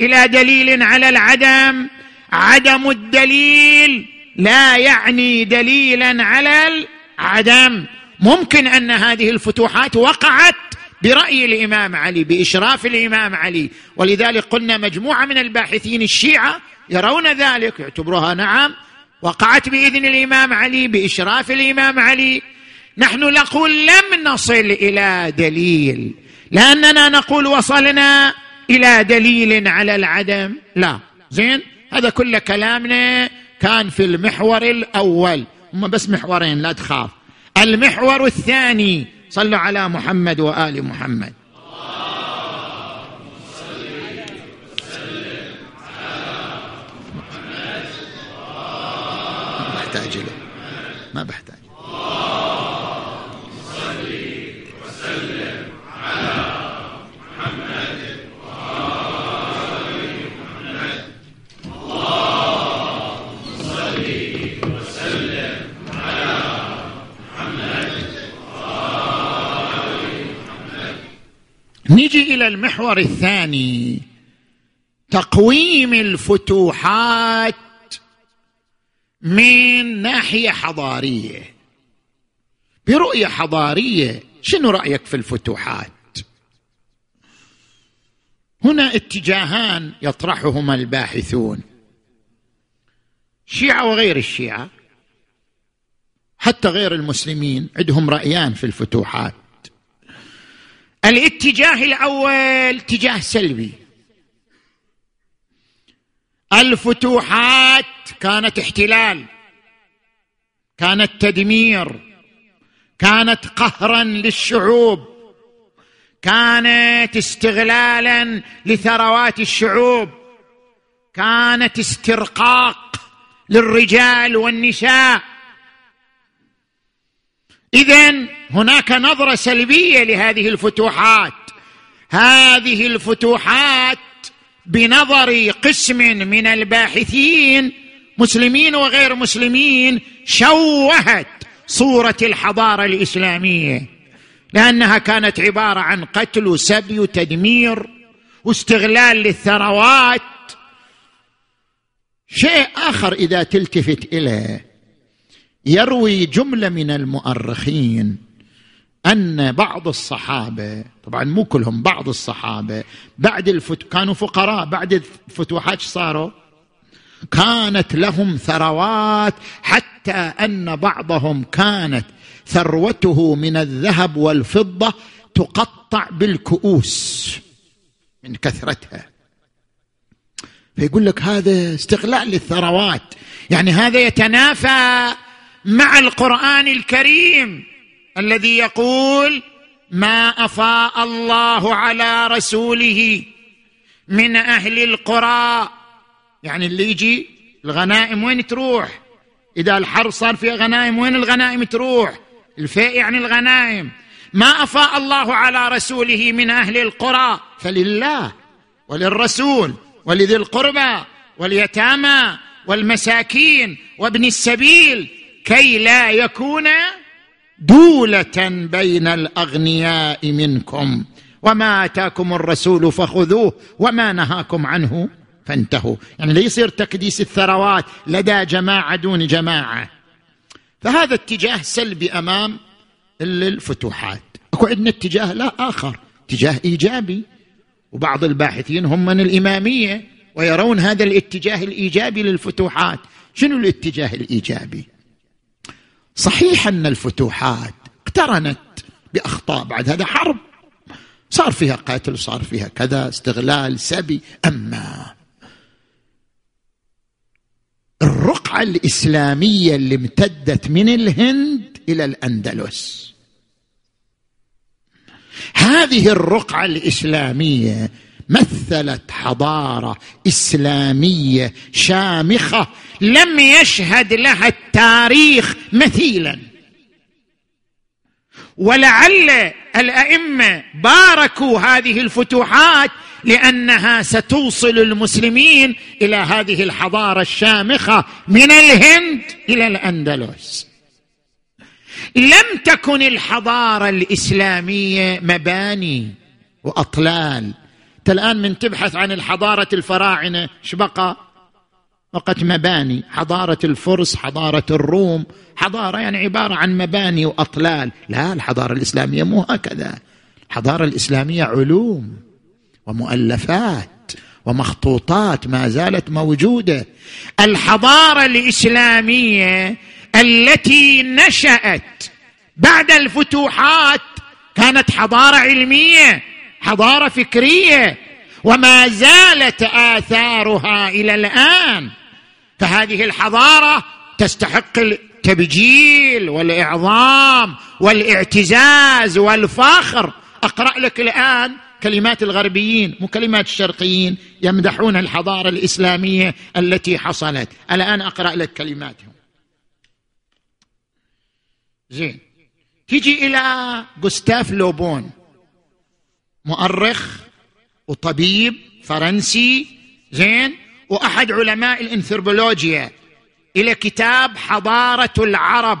إلى دليل على العدم. عدم الدليل لا يعني دليلا على العدم. ممكن أن هذه الفتوحات وقعت برأي الإمام علي بإشراف الإمام علي. ولذلك قلنا مجموعة من الباحثين الشيعة يرون ذلك يعتبرها نعم وقعت بإذن الإمام علي بإشراف الإمام علي. نحن نقول لم نصل إلى دليل. لأننا نقول وصلنا إلى دليل على العدم. لا. زين؟ هذا كل كلامنا كان في المحور الأول. هم بس محورين لا تخاف. المحور الثاني صلوا على محمد وآل محمد. ما بحتاج له. ما بحتاج. نجي إلى المحور الثاني. تقويم الفتوحات من ناحية حضارية. برؤية حضارية شنو رأيك في الفتوحات؟ هنا اتجاهان يطرحهما الباحثون. شيعة وغير الشيعة حتى غير المسلمين عندهم رأيان في الفتوحات. الاتجاه الأول اتجاه سلبي. الفتوحات كانت احتلال كانت تدمير كانت قهرا للشعوب كانت استغلالا لثروات الشعوب كانت استرقاق للرجال والنساء. اذا هناك نظرة سلبية لهذه الفتوحات. هذه الفتوحات بنظر قسم من الباحثين مسلمين وغير مسلمين شوهت صورة الحضارة الإسلامية. لأنها كانت عبارة عن قتل وسبي وتدمير واستغلال للثروات. شيء آخر إذا تلتفت إليه. يروي جملة من المؤرخين أن بعض الصحابة طبعا مو كلهم بعض الصحابة بعد الفت... كانوا فقراء بعد الفتوحات صاروا؟ كانت لهم ثروات حتى أن بعضهم كانت ثروته من الذهب والفضة تقطع بالكؤوس من كثرتها. فيقول لك هذا استغلال للثروات. يعني هذا يتنافى مع القرآن الكريم الذي يقول ما أفاء الله على رسوله من أهل القرى. يعني اللي يجي الغنائم وين تروح؟ إذا الحرب صار فيها غنائم وين الغنائم تروح؟ الفيء يعني الغنائم. ما أفاء الله على رسوله من أهل القرى. فلله وللرسول ولذي القربى واليتامى والمساكين وابن السبيل كي لا يكون دولة بين الأغنياء منكم. وما آتاكم الرسول فخذوه وما نهاكم عنه فانتهوا. يعني لا يصير تكديس الثروات لدى جماعة دون جماعة. فهذا اتجاه سلبي أمام الفتوحات أكو عندنا اتجاه لا آخر اتجاه إيجابي. وبعض الباحثين هم من الإمامية ويرون هذا الاتجاه الإيجابي للفتوحات. شنو الاتجاه الإيجابي؟ صحيح أن الفتوحات اقترنت بأخطاء بعد هذا حرب. صار فيها قتل صار فيها كذا استغلال سبي. أما الرقعة الإسلامية اللي امتدت من الهند إلى الأندلس. هذه الرقعة الإسلامية مثلت حضارة إسلامية شامخة لم يشهد لها التاريخ مثيلا. ولعل الأئمة باركوا هذه الفتوحات لأنها ستوصل المسلمين إلى هذه الحضارة الشامخة من الهند إلى الأندلس. لم تكن الحضارة الإسلامية مباني وأطلال. انت الان من تبحث عن الحضارة الفراعنة إيش بقى؟ فقط مباني حضارة الفرس حضارة الروم. حضارة يعني عبارة عن مباني وأطلال. لا الحضارة الإسلامية مو هكذا. الحضارة الإسلامية علوم ومؤلفات ومخطوطات ما زالت موجودة. الحضارة الإسلامية التي نشأت بعد الفتوحات كانت حضارة علمية حضارة فكرية وما زالت آثارها إلى الآن. فهذه الحضارة تستحق التبجيل والإعظام والإعتزاز والفخر. أقرأ لك الآن كلمات الغربيين مو كلمات الشرقيين يمدحون الحضارة الإسلامية التي حصلت. الآن أقرأ لك كلماتهم. زين. تجي إلى جوستاف لوبون مؤرخ وطبيب فرنسي. زين. وأحد علماء الإنثروبولوجيا إلى كتاب حضارة العرب.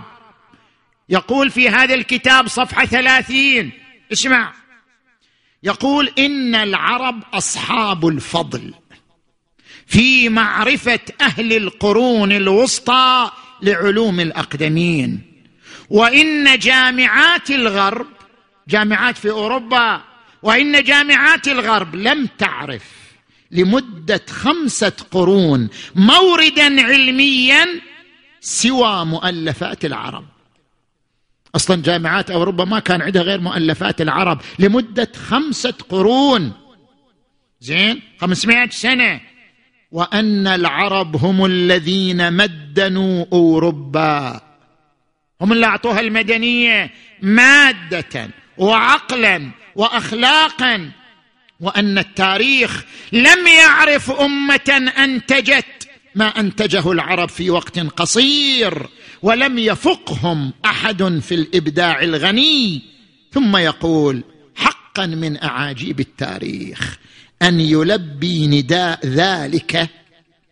يقول في هذا الكتاب صفحة ثلاثين. اسمع. يقول إن العرب أصحاب الفضل في معرفة أهل القرون الوسطى لعلوم الأقدمين. وإن جامعات الغرب جامعات في أوروبا وإن جامعات الغرب لم تعرف لمدة خمسة قرون موردا علميا سوى مؤلفات العرب. أصلا جامعات أوروبا ما كان عندها غير مؤلفات العرب. لمدة خمسة قرون. زين؟ خمسمائة سنة. وأن العرب هم الذين مدنوا أوروبا. هم اللي أعطوها المدنية مادة وعقلا واخلاقا. وأن التاريخ لم يعرف أمة أنتجت ما أنتجه العرب في وقت قصير ولم يفقهم أحد في الإبداع الغني. ثم يقول حقا من أعاجيب التاريخ أن يلبي نداء ذلك.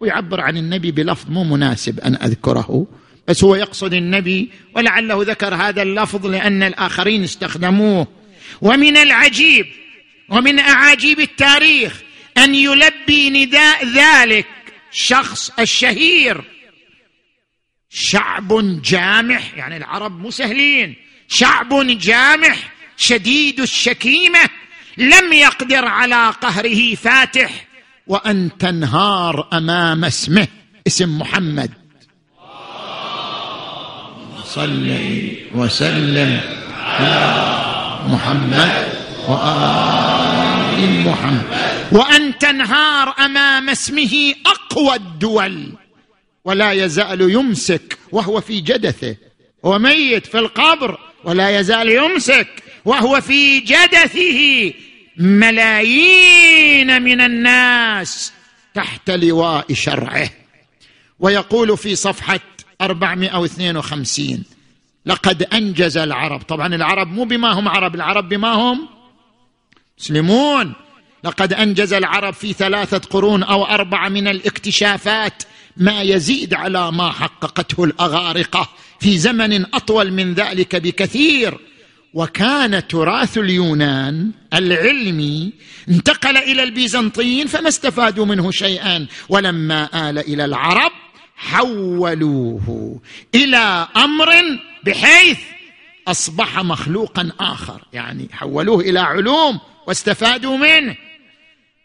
ويعبر عن النبي بلفظ مو مناسب أن أذكره بس هو يقصد النبي ولعله ذكر هذا اللفظ لأن الآخرين استخدموه. ومن العجيب ومن أعاجيب التاريخ أن يلبي نداء ذلك الشخص الشهير. شعب جامح يعني العرب مو سهلين. شعب جامح شديد الشكيمة لم يقدر على قهره فاتح وأن تنهار أمام اسمه اسم محمد. صل وسلم على محمد وآل محمد. وأن تنهار أمام اسمه أقوى الدول. ولا يزال يمسك وهو في جدثه. هو ميت في القبر ولا يزال يمسك وهو في جدثه. ملايين من الناس تحت لواء شرعه. ويقول في صفحة 452 لقد أنجز العرب. طبعا العرب مو بما هم عرب العرب بما هم مسلمون لقد أنجز العرب في ثلاثة قرون أو اربعه من الاكتشافات ما يزيد على ما حققته الأغارقة في زمن أطول من ذلك بكثير. وكان تراث اليونان العلمي انتقل إلى البيزنطيين فما استفادوا منه شيئا. ولما آل إلى العرب حولوه إلى أمر بحيث أصبح مخلوقا آخر يعني حولوه إلى علوم. واستفادوا منه.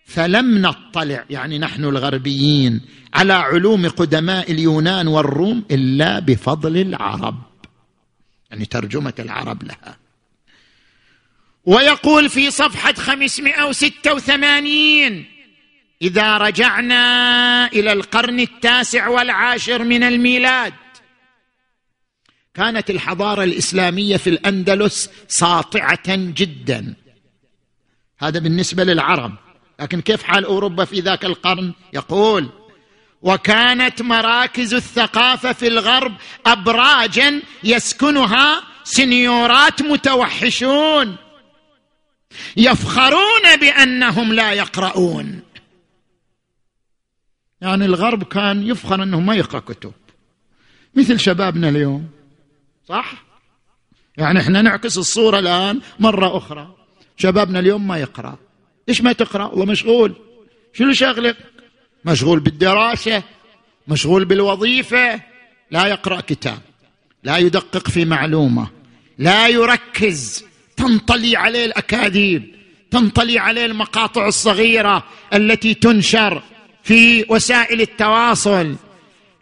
فلم نطلع يعني نحن الغربيين على علوم قدماء اليونان والروم إلا بفضل العرب. يعني ترجمة العرب لها. ويقول في صفحة 586 إذا رجعنا إلى القرن التاسع والعاشر من الميلاد كانت الحضارة الإسلامية في الأندلس ساطعة جدا. هذا بالنسبة للعرب. لكن كيف حال أوروبا في ذاك القرن؟ يقول وكانت مراكز الثقافة في الغرب ابراجا يسكنها سنيورات متوحشون يفخرون بأنهم لا يقرؤون. يعني الغرب كان يفخر أنه ما يقرأ كتب. مثل شبابنا اليوم صح؟ يعني إحنا نعكس الصورة الآن مرة أخرى. شبابنا اليوم ما يقرأ. ليش ما تقرأ؟ والله مشغول. شنو شغلك؟ مشغول بالدراسة مشغول بالوظيفة. لا يقرأ كتاب لا يدقق في معلومة لا يركز. تنطلي عليه الأكاذيب تنطلي عليه المقاطع الصغيرة التي تنشر في وسائل التواصل.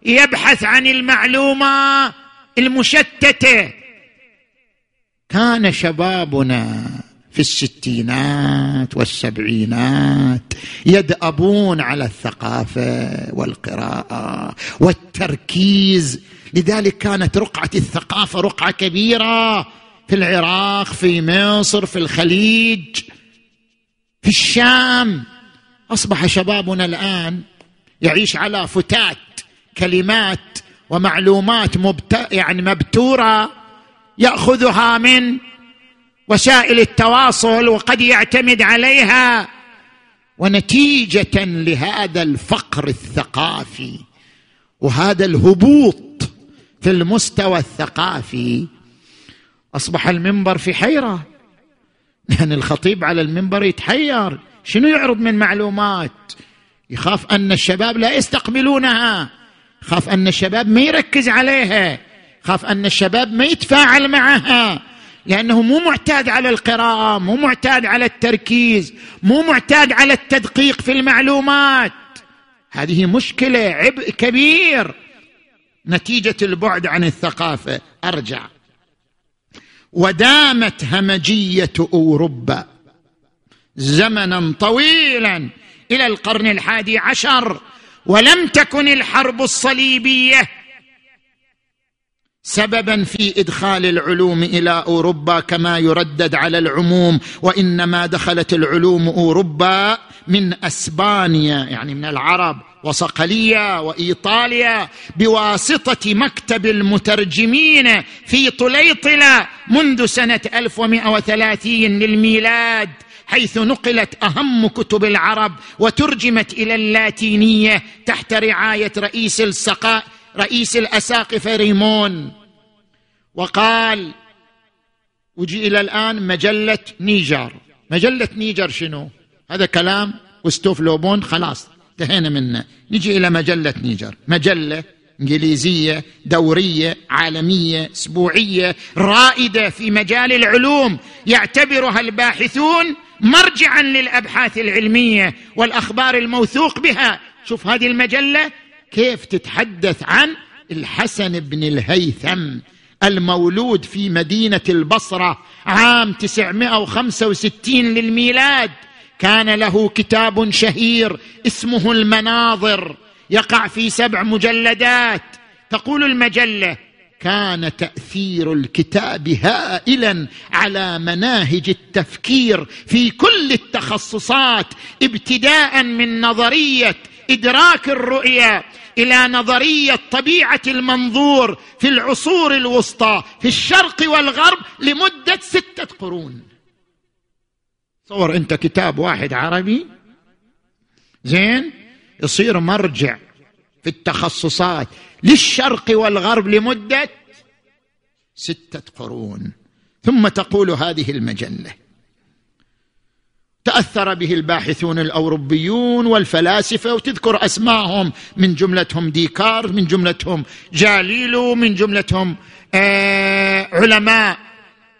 يبحث عن المعلومة المشتتة. كان شبابنا في الستينات والسبعينات يدأبون على الثقافة والقراءة والتركيز. لذلك كانت رقعة الثقافة رقعة كبيرة في العراق في مصر في الخليج في الشام. أصبح شبابنا الآن يعيش على فتات كلمات ومعلومات مبت... يعني مبتورة يأخذها من وسائل التواصل وقد يعتمد عليها ونتيجة لهذا الفقر الثقافي وهذا الهبوط في المستوى الثقافي. أصبح المنبر في حيرة. لأن الخطيب على المنبر يتحير. شنو يعرض من معلومات؟ يخاف أن الشباب لا يستقبلونها. خاف أن الشباب ما يركز عليها. خاف أن الشباب ما يتفاعل معها. لأنه مو معتاد على القراءة مو معتاد على التركيز مو معتاد على التدقيق في المعلومات. هذه مشكلة عبء كبير. نتيجة البعد عن الثقافة. أرجع. ودامت همجية أوروبا زمنا طويلا إلى القرن الحادي عشر ولم تكن الحرب الصليبية سببا في إدخال العلوم إلى أوروبا كما يردد على العموم وإنما دخلت العلوم أوروبا من أسبانيا يعني من العرب وصقلية وإيطاليا بواسطة مكتب المترجمين في طليطلة منذ سنة 1130 للميلاد حيث نقلت أهم كتب العرب وترجمت إلى اللاتينية تحت رعاية رئيس السقاء رئيس الاساقفه ريمون وقال ونجي إلى الآن مجلة Nature. مجلة Nature شنو؟ هذا كلام غوستاف لوبون خلاص انتهينا منه. نجي إلى مجلة Nature. مجلة إنجليزية دورية عالمية أسبوعية رائدة في مجال العلوم. يعتبرها الباحثون مرجعا للأبحاث العلمية والأخبار الموثوق بها. شوف هذه المجلة كيف تتحدث عن الحسن بن الهيثم المولود في مدينة البصرة عام 965 للميلاد. كان له كتاب شهير اسمه المناظر يقع في سبع مجلدات. تقول المجلة كان تأثير الكتاب هائلا على مناهج التفكير في كل التخصصات ابتداء من نظرية إدراك الرؤيه إلى نظرية طبيعة المنظور في العصور الوسطى في الشرق والغرب لمدة ستة قرون. تصور أنت كتاب واحد عربي؟ زين؟ يصير مرجع في التخصصات للشرق والغرب لمدة ستة قرون. ثم تقول هذه المجلة تأثر به الباحثون الأوروبيون والفلاسفة وتذكر اسماءهم من جملتهم ديكارت من جملتهم جاليلو من جملتهم آه علماء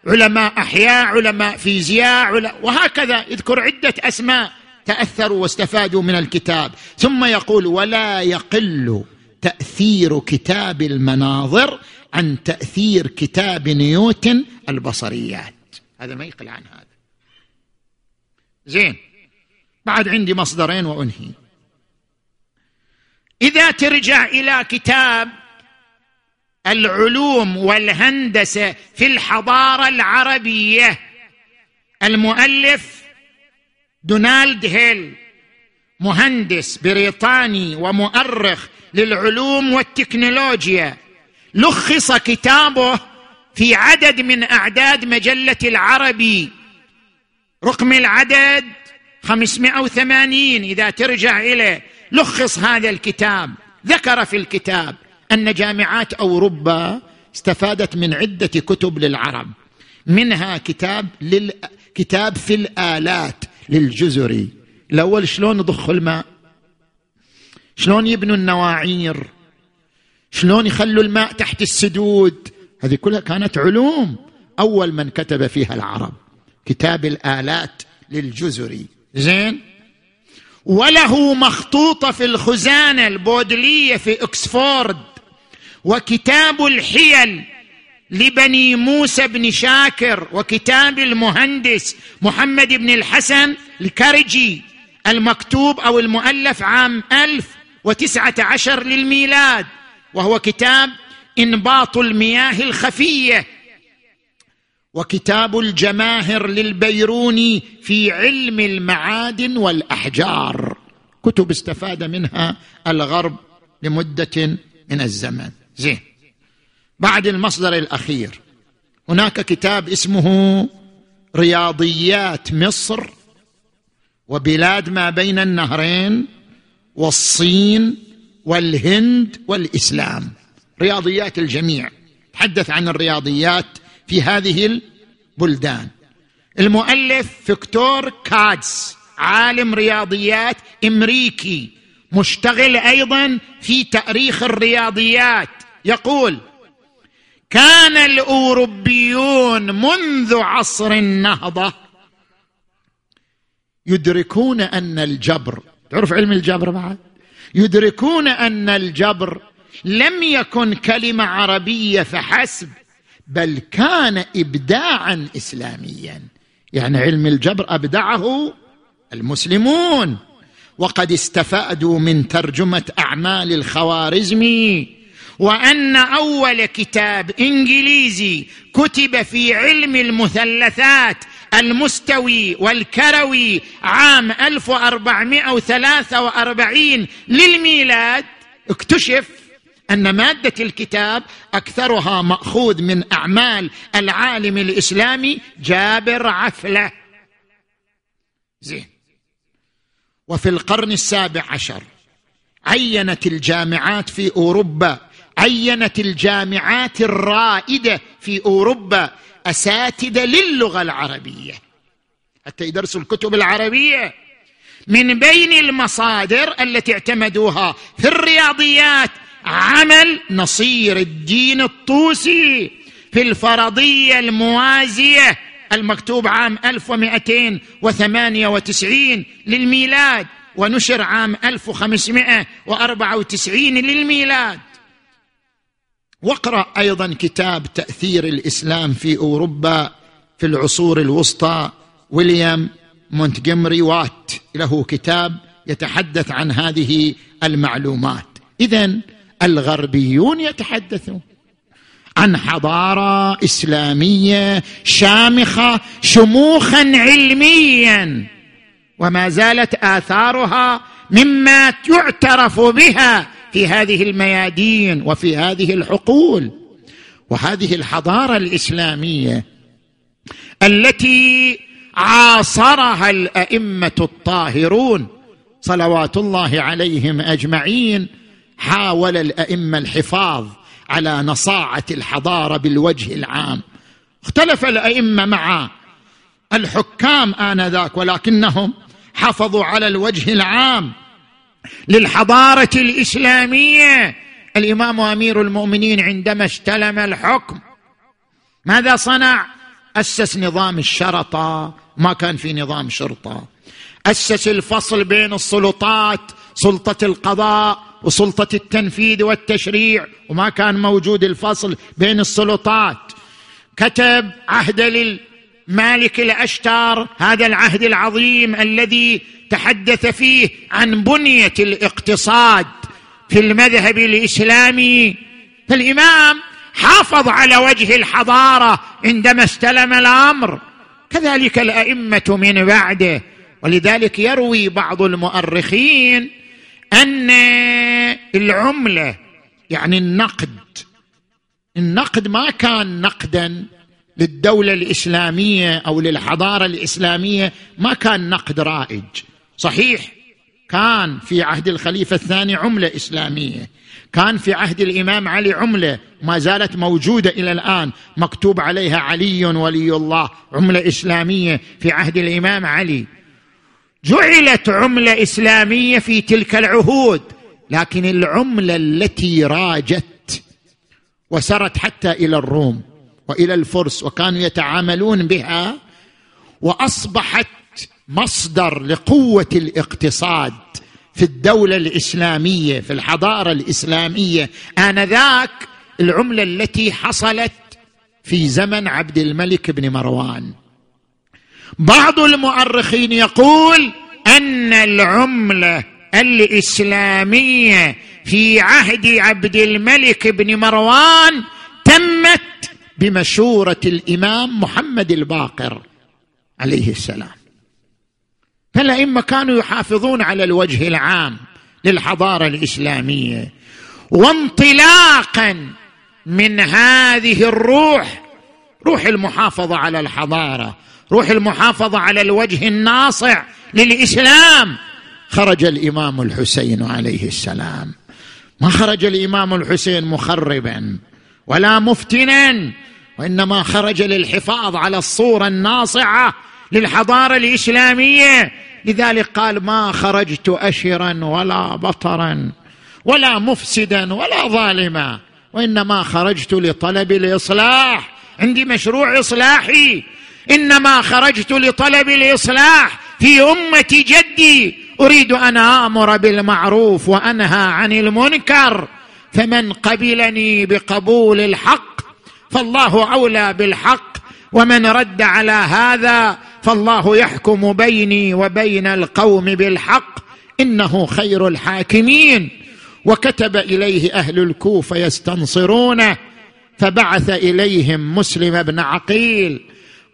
علماء أحياء علماء فيزياء وهكذا. يذكر عدة أسماء تأثروا واستفادوا من الكتاب. ثم يقول ولا يقل تأثير كتاب المناظر عن تأثير كتاب نيوتن البصريات. هذا ما يقل عن هذا. زين. بعد عندي مصدرين وأنهي. إذا ترجع إلى كتاب العلوم والهندسة في الحضارة العربية المؤلف دونالد هيل مهندس بريطاني ومؤرخ للعلوم والتكنولوجيا لخص كتابه في عدد من أعداد مجلة العربي. رقم العدد 580 إذا ترجع إليه لخص هذا الكتاب. ذكر في الكتاب أن جامعات أوروبا استفادت من عدة كتب للعرب. منها كتاب لل... كتاب في الآلات للجزري. الأول شلون يضخوا الماء؟ شلون يبنوا النواعير؟ شلون يخلوا الماء تحت السدود؟ هذه كلها كانت علوم أول من كتب فيها العرب. كتاب الآلات للجزري زين؟ وله مخطوطه في الخزانة البودلية في اوكسفورد وكتاب الحيل لبني موسى بن شاكر وكتاب المهندس محمد بن الحسن الكرجي المكتوب أو المؤلف عام ألف وتسعة عشر للميلاد وهو كتاب إنباط المياه الخفية. وكتاب الجماهر للبيروني في علم المعادن والأحجار. كتب استفاد منها الغرب لمدة من الزمن زين. بعد المصدر الأخير هناك كتاب اسمه رياضيات مصر وبلاد ما بين النهرين والصين والهند والإسلام. رياضيات الجميع. تحدث عن الرياضيات في هذه البلدان. المؤلف فيكتور كادس عالم رياضيات أمريكي مشتغل أيضا في تأريخ الرياضيات. يقول كان الأوروبيون منذ عصر النهضة يدركون أن الجبر تعرف علم الجبر بعد؟ يدركون أن الجبر لم يكن كلمة عربية فحسب بل كان ابداعا اسلاميا. يعني علم الجبر أبدعه المسلمون. وقد استفادوا من ترجمة أعمال الخوارزمي وأن أول كتاب إنجليزي كتب في علم المثلثات المستوي والكروي عام 1443 للميلاد اكتشف أن مادة الكتاب أكثرها مأخوذ من أعمال العالم الإسلامي جابر عفلة. زين. وفي القرن السابع عشر عينت الجامعات في أوروبا عينت الجامعات الرائدة في أوروبا أساتذة للغة العربية. حتى يدرسوا الكتب العربية. من بين المصادر التي اعتمدوها في الرياضيات عمل نصير الدين الطوسي في الفرضية الموازية المكتوب عام 1298 للميلاد ونشر عام 1594 للميلاد. واقرأ أيضا كتاب تأثير الإسلام في أوروبا في العصور الوسطى ويليام مونتجمري وات له كتاب يتحدث عن هذه المعلومات. اذا الغربيون يتحدثون عن حضارة إسلامية شامخة شموخا علميا وما زالت آثارها مما يعترف بها في هذه الميادين وفي هذه الحقول. وهذه الحضارة الإسلامية التي عاصرها الأئمة الطاهرون صلوات الله عليهم أجمعين حاول الأئمة الحفاظ على نصاعة الحضارة بالوجه العام. اختلف الأئمة مع الحكام آنذاك ولكنهم حافظوا على الوجه العام للحضارة الإسلامية. الإمام أمير المؤمنين عندما استلم الحكم ماذا صنع؟ أسس نظام الشرطة. ما كان في نظام شرطة. أسس الفصل بين السلطات سلطة القضاء وسلطة التنفيذ والتشريع وما كان موجود الفصل بين السلطات. كتب عهد للمالك الاشتر هذا العهد العظيم الذي تحدث فيه عن بنية الاقتصاد في المذهب الإسلامي. فالإمام حافظ على وجه الحضارة عندما استلم الأمر. كذلك الأئمة من بعده ولذلك يروي بعض المؤرخين أن العملة يعني النقد. النقد ما كان نقدا للدولة الإسلامية أو للحضارة الإسلامية ما كان نقد رائج. صحيح كان في عهد الخليفة الثاني عملة إسلامية. كان في عهد الإمام علي عملة ما زالت موجودة إلى الآن. مكتوب عليها علي ولي الله عملة إسلامية. في عهد الإمام علي جعلت عملة إسلامية في تلك العهود لكن العملة التي راجت وسرت حتى إلى الروم وإلى الفرس وكانوا يتعاملون بها وأصبحت مصدر لقوة الاقتصاد في الدولة الإسلامية في الحضارة الإسلامية. آنذاك العملة التي حصلت في زمن عبد الملك بن مروان. بعض المؤرخين يقول أن العملة الإسلامية في عهد عبد الملك بن مروان تمت بمشورة الإمام محمد الباقر عليه السلام. فالأئمة كانوا يحافظون على الوجه العام للحضارة الإسلامية. وانطلاقا من هذه الروح روح المحافظة على الحضارة روح المحافظة على الوجه الناصع للإسلام. خرج الإمام الحسين عليه السلام. ما خرج الإمام الحسين مخربا ولا مفتنا وإنما خرج للحفاظ على الصورة الناصعة للحضارة الإسلامية. لذلك قال ما خرجت اشرا ولا بطرا ولا مفسدا ولا ظالما وإنما خرجت لطلب الإصلاح. عندي مشروع إصلاحي إنما خرجت لطلب الإصلاح في أمة جدي. أريد أن آمر بالمعروف وأنهى عن المنكر. فمن قبلني بقبول الحق فالله أولى بالحق. ومن رد على هذا فالله يحكم بيني وبين القوم بالحق. إنه خير الحاكمين. وكتب إليه أهل الكوفة يستنصرونه. فبعث إليهم مسلم بن عقيل.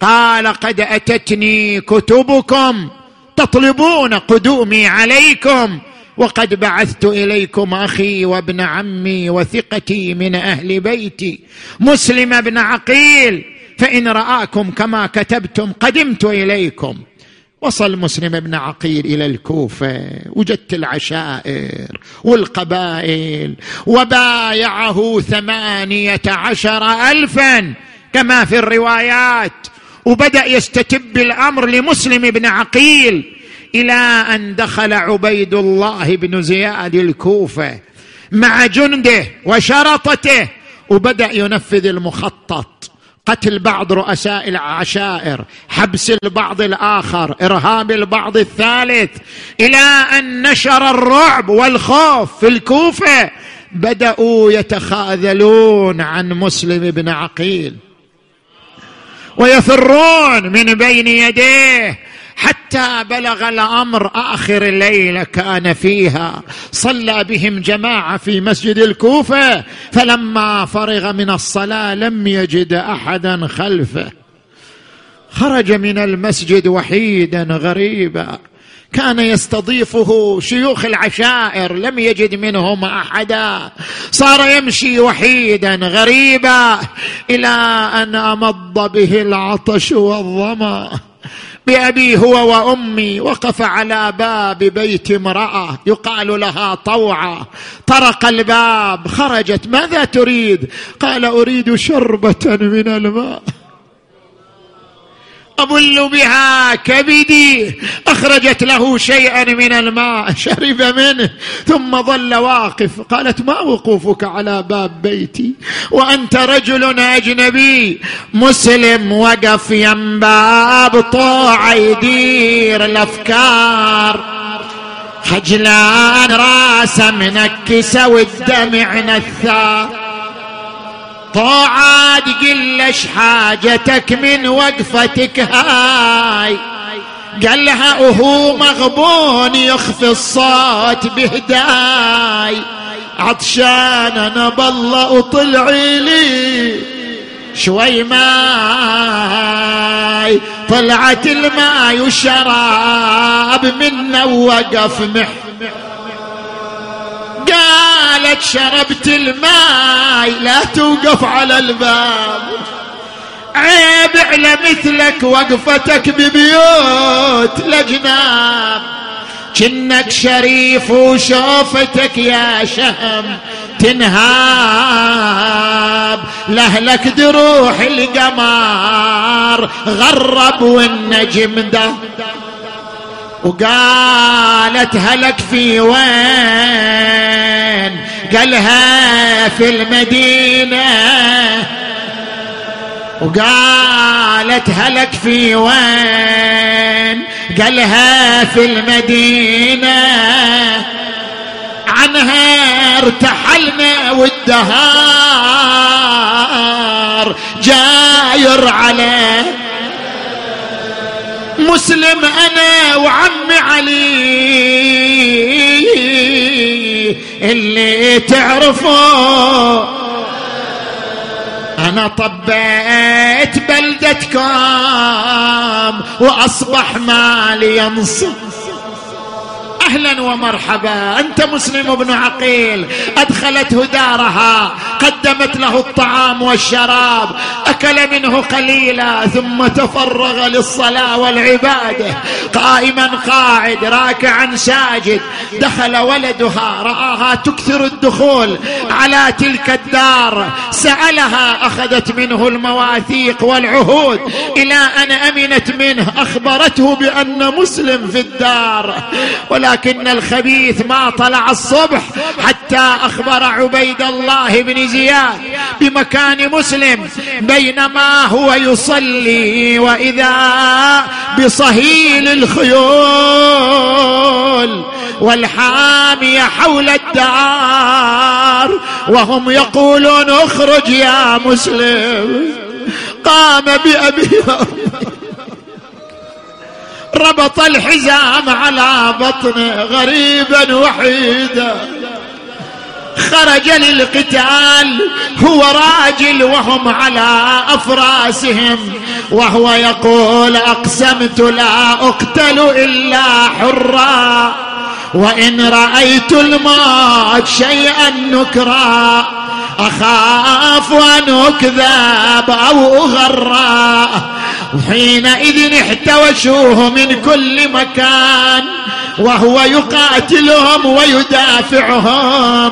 قال قد أتتني كتبكم تطلبون قدومي عليكم وقد بعثت إليكم أخي وابن عمي وثقتي من أهل بيتي مسلم بن عقيل فإن رآكم كما كتبتم قدمت إليكم. وصل مسلم بن عقيل إلى الكوفة وجدت العشائر والقبائل وبايعه ثمانية عشر الفا كما في الروايات. وبدأ يستتب الأمر لمسلم بن عقيل إلى أن دخل عبيد الله بن زياد الكوفة مع جنده وشرطته وبدأ ينفذ المخطط قتل بعض رؤساء العشائر حبس البعض الآخر إرهاب البعض الثالث إلى أن نشر الرعب والخوف في الكوفة. بدأوا يتخاذلون عن مسلم بن عقيل. ويفرون من بين يديه. حتى بلغ الأمر آخر الليلة كان فيها. صلى بهم جماعة في مسجد الكوفة. فلما فرغ من الصلاة لم يجد أحدا خلفه. خرج من المسجد وحيدا غريبا. كان يستضيفه شيوخ العشائر لم يجد منهم أحدا. صار يمشي وحيدا غريبا إلى أن أمض به العطش والظما. بأبي هو وأمي وقف على باب بيت امرأة يقال لها طوعة. طرق الباب خرجت ماذا تريد؟ قال أريد شربة من الماء. أبل بها كبدي. أخرجت له شيئا من الماء. شرب منه. ثم ظل واقف. قالت ما وقوفك على باب بيتي؟ وأنت رجل أجنبي. مسلم وقف ينباب طوع يدير الأفكار. خجلان راسه منكسه والدمع نثار. طاعات قلش حاجتك من وقفتك هاي. قال لها وهو مغبون يخفي الصوت بهداي. عطشان أنا بالله وطلعي لي شوي ماي. طلعت الماي وشراب منه ووقف محمح قالت شربت الماي لا توقف على الباب. عيب على مثلك وقفتك ببيوت لجناب كنك شريف وشوفتك يا شهم تنهاب. لهلك دروح القمر غرب والنجم ده. وقالت هلك في وين؟ قالها في المدينة. وقالت هلك في وين؟ قالها في المدينة. عنها ارتحلنا والدهار جاء داير عليه. مسلم أنا وعمي علي. اللي تعرفه. أنا طبيت بلدتكم وأصبح مالي ينصب. أهلا ومرحبا. أنت مسلم بن عقيل. أدخلته دارها. قدمت له الطعام والشراب. أكل منه قليلا. ثم تفرغ للصلاة والعبادة. قائما قاعد. راكعا ساجد. دخل ولدها. رآها تكثر الدخول على تلك الدار. سألها. أخذت منه المواثيق والعهود. إلى أن أمنت منه. أخبرته بأن مسلم في الدار. ولكن الخبيث ما طلع الصبح حتى أخبر عبيد الله بن زياد بمكان مسلم بينما هو يصلي وإذا بصهيل الخيول والحامية حول الدار وهم يقولون اخرج يا مسلم. قام بأبيه ربط الحزام على بطنه غريبا وحيدا. خرج للقتال هو راجل وهم على أفراسهم. وهو يقول أقسمت لا أقتل إلا حرا. وإن رأيت الموت شيئا نكرا أخاف ان اكذب أو اغرى وحينئذ احتوشوه من كل مكان وهو يقاتلهم ويدافعهم.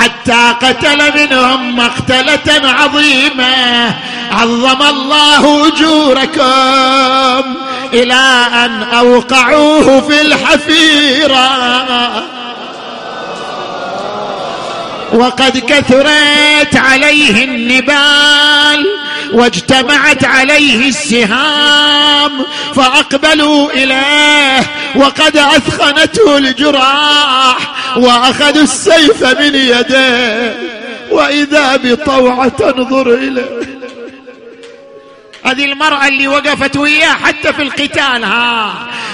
حتى قتل منهم مقتلة عظيمة. عظم الله أجوركم إلى أن أوقعوه في الحفيرة. وقد كثرت عليه النبال. واجتمعت عليه السهام فأقبلوا إليه وقد أثخنته الجراح وأخذوا السيف من يديه وإذا بطوعة تنظر إليه. هذه المرأة اللي وقفت وياه حتى في القتال ها.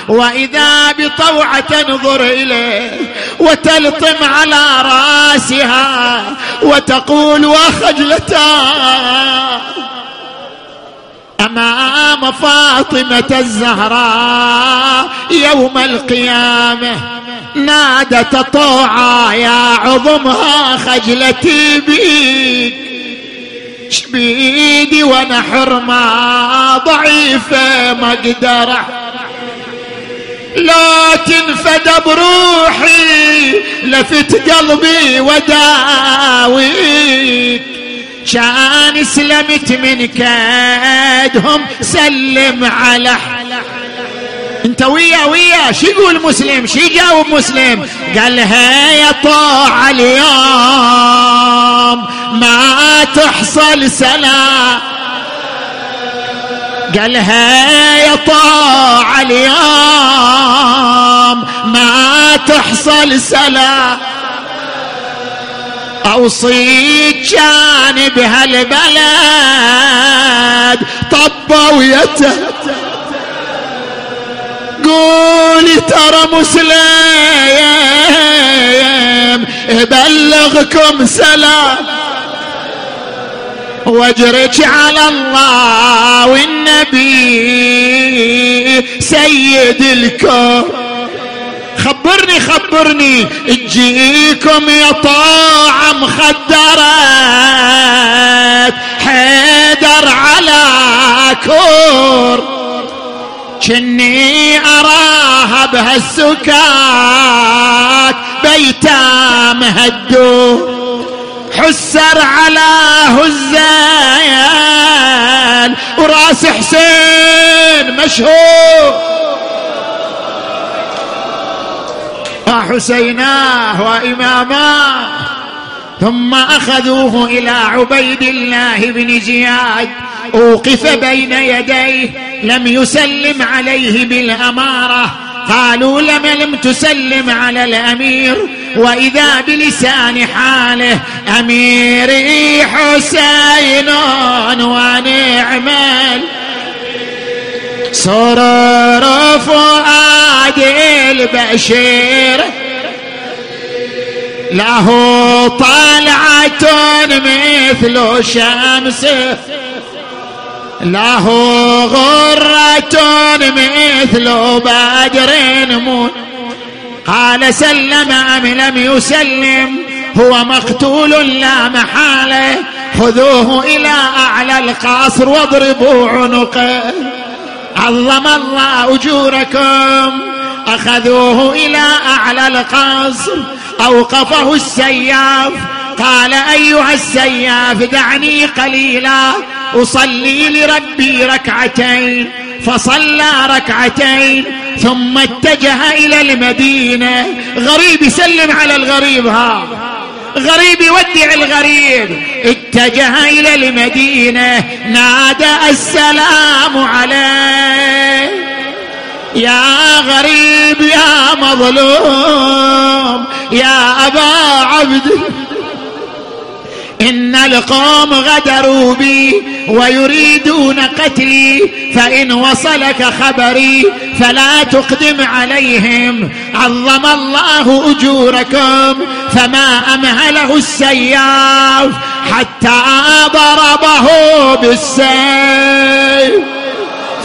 وإذا بطوعة تنظر إليه وتلطم على رأسها وتقول وخجلتا. أمام فاطمة الزهراء يوم القيامة. نادت طوعا يا عظمها خجلتي بيك بيدي وأنا حرمة ضعيفة ما أقدر لا تنفد بروحي لفت قلبي وداويك كان سلمت من كيدهم سلم على انت ويا ويا شو يقول مسلم شو يجاوب مسلم؟ قال لها يا طاع اليوم ما تحصل سلام قالها يا طاع اليوم ما تحصل سلام أوصيك كان بهالبلد طبوا يته قولي ترى مسلم إبلغكم سلام. واجرك على الله والنبي سيد الكون. خبرني خبرني. تجيكم يا طاعة مخدرات. حيدر على كور. كني أراها بهالسكات. بيتام هدو حسر على هزال وراس حسين مشهور. وحسيناه وإماماه ثم أخذوه إلى عبيد الله بن زياد. أوقف بين يديه لم يسلم عليه بالأمارة. قالوا لم لم تسلم على الأمير؟ وإذا بلسان حاله اميري حسين ونعم سرور فؤاد البشير له طلعة مثل شمس. له غرة مثل بدر مون قال سلم أم لم يسلم. هو مقتول لا محالة. خذوه إلى أعلى القصر واضربوا عنقه. عظم الله أجوركم. أخذوه إلى أعلى القصر. أوقفه السياف. قال أيها السياف دعني قليلا. أصلي لربي ركعتين. فصلى ركعتين. ثم اتجه إلى المدينة. غريب يسلم على الغريب ها. غريب يودع الغريب. اتجه إلى المدينة نادى السلام عليه. يا غريب يا مظلوم يا أبا عبد. إن القوم غدروا بي ويريدون قتلي فإن وصلك خبري فلا تقدم عليهم. عظم الله أجوركم. فما أمهله السياف حتى ضربه بالسيف.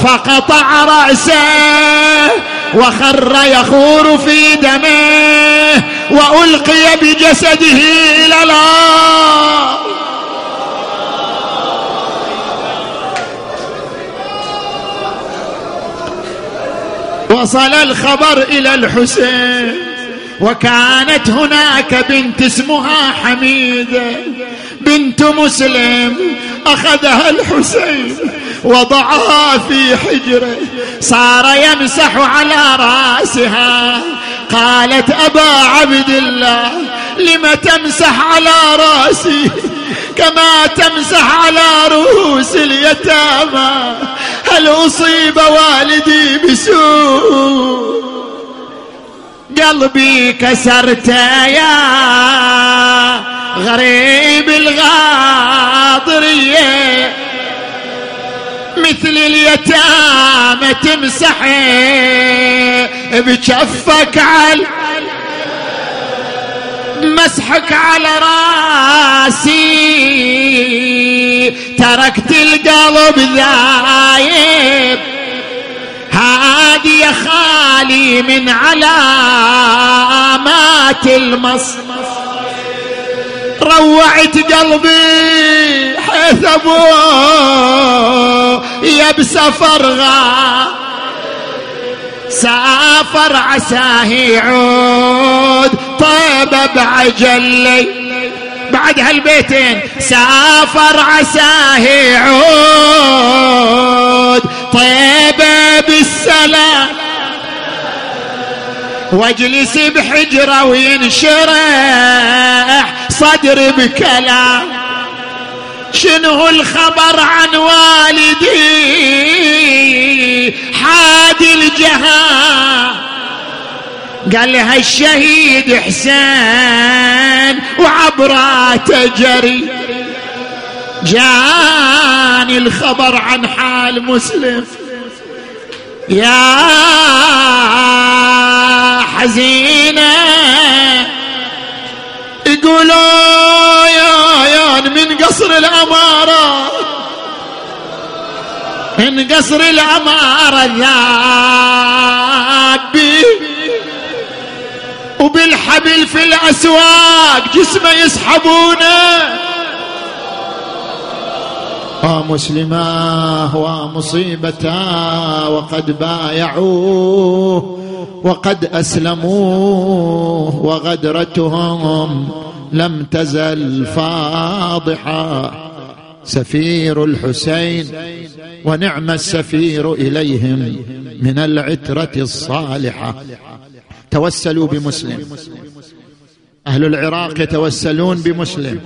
فقطع رأسه وخر يخور في دمه وألقي بجسده إلى الأرض. وصل الخبر إلى الحسين. وكانت هناك بنت اسمها حميده بنت مسلم أخذها الحسين وضعها في حجره صار يمسح على رأسها. قالت أبا عبد الله لم تمسح على رأسي؟ كما تمسح على رؤوس اليتامى هل أصيب والدي بسوء؟ قلبي كسرته يا غريب الغاضرية. مثل اليتامى تمسح بجفك على مسحك على راسي. تركت القلب ذايب هادي خالي من علامات المص. روعت قلبي حيث أبوه يا بسفر سافر عساه يعود طيب بعجلي. بعد هالبيتين سافر عساه يعود طيب بالسلام واجلس بحجرة وينشرح صدر بكلام شنو الخبر عن والدي؟ حادي الجهان قال لها الشهيد حسين وعبراته جري. جاني الخبر عن حال مسلم. يا حزينة يقولوا يا يا من قصر الأمارة من قصر الأمارة ذابي وبالحبل في الأسواق جسمه يسحبونه. ومسلماه ومصيبتاه وقد بايعوه وقد أسلموه وغدرتهم لم تزل فاضحة. سفير الحسين ونعم السفير إليهم من العترة الصالحة. توسلوا بمسلم. أهل العراق يتوسلون بمسلم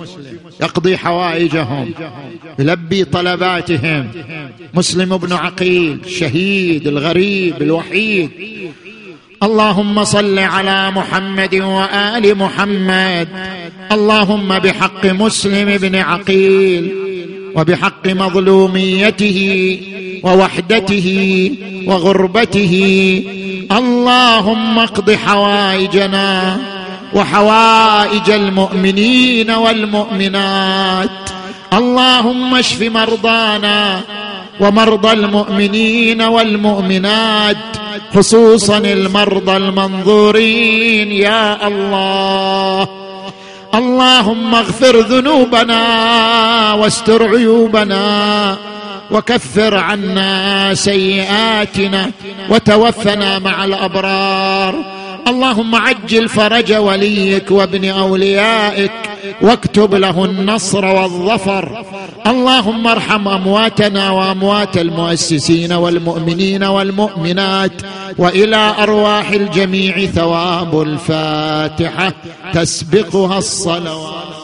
يقضي حوائجهم يلبي طلباتهم. مسلم بن عقيل شهيد الغريب الوحيد. اللهم صل على محمد وآل محمد. اللهم بحق مسلم بن عقيل وبحق مظلوميته ووحدته وغربته. اللهم اقض حوائجنا وحوائج المؤمنين والمؤمنات. اللهم اشف مرضانا ومرضى المؤمنين والمؤمنات خصوصا المرضى المنظورين يا الله. اللهم اغفر ذنوبنا واستر عيوبنا وكفر عنا سيئاتنا وتوفنا مع الأبرار. اللهم عجل فرج وليك وابن أوليائك واكتب له النصر والظفر. اللهم ارحم أمواتنا وأموات المؤسسين والمؤمنين والمؤمنات وإلى أرواح الجميع ثواب الفاتحة. تسبقها الصلوات.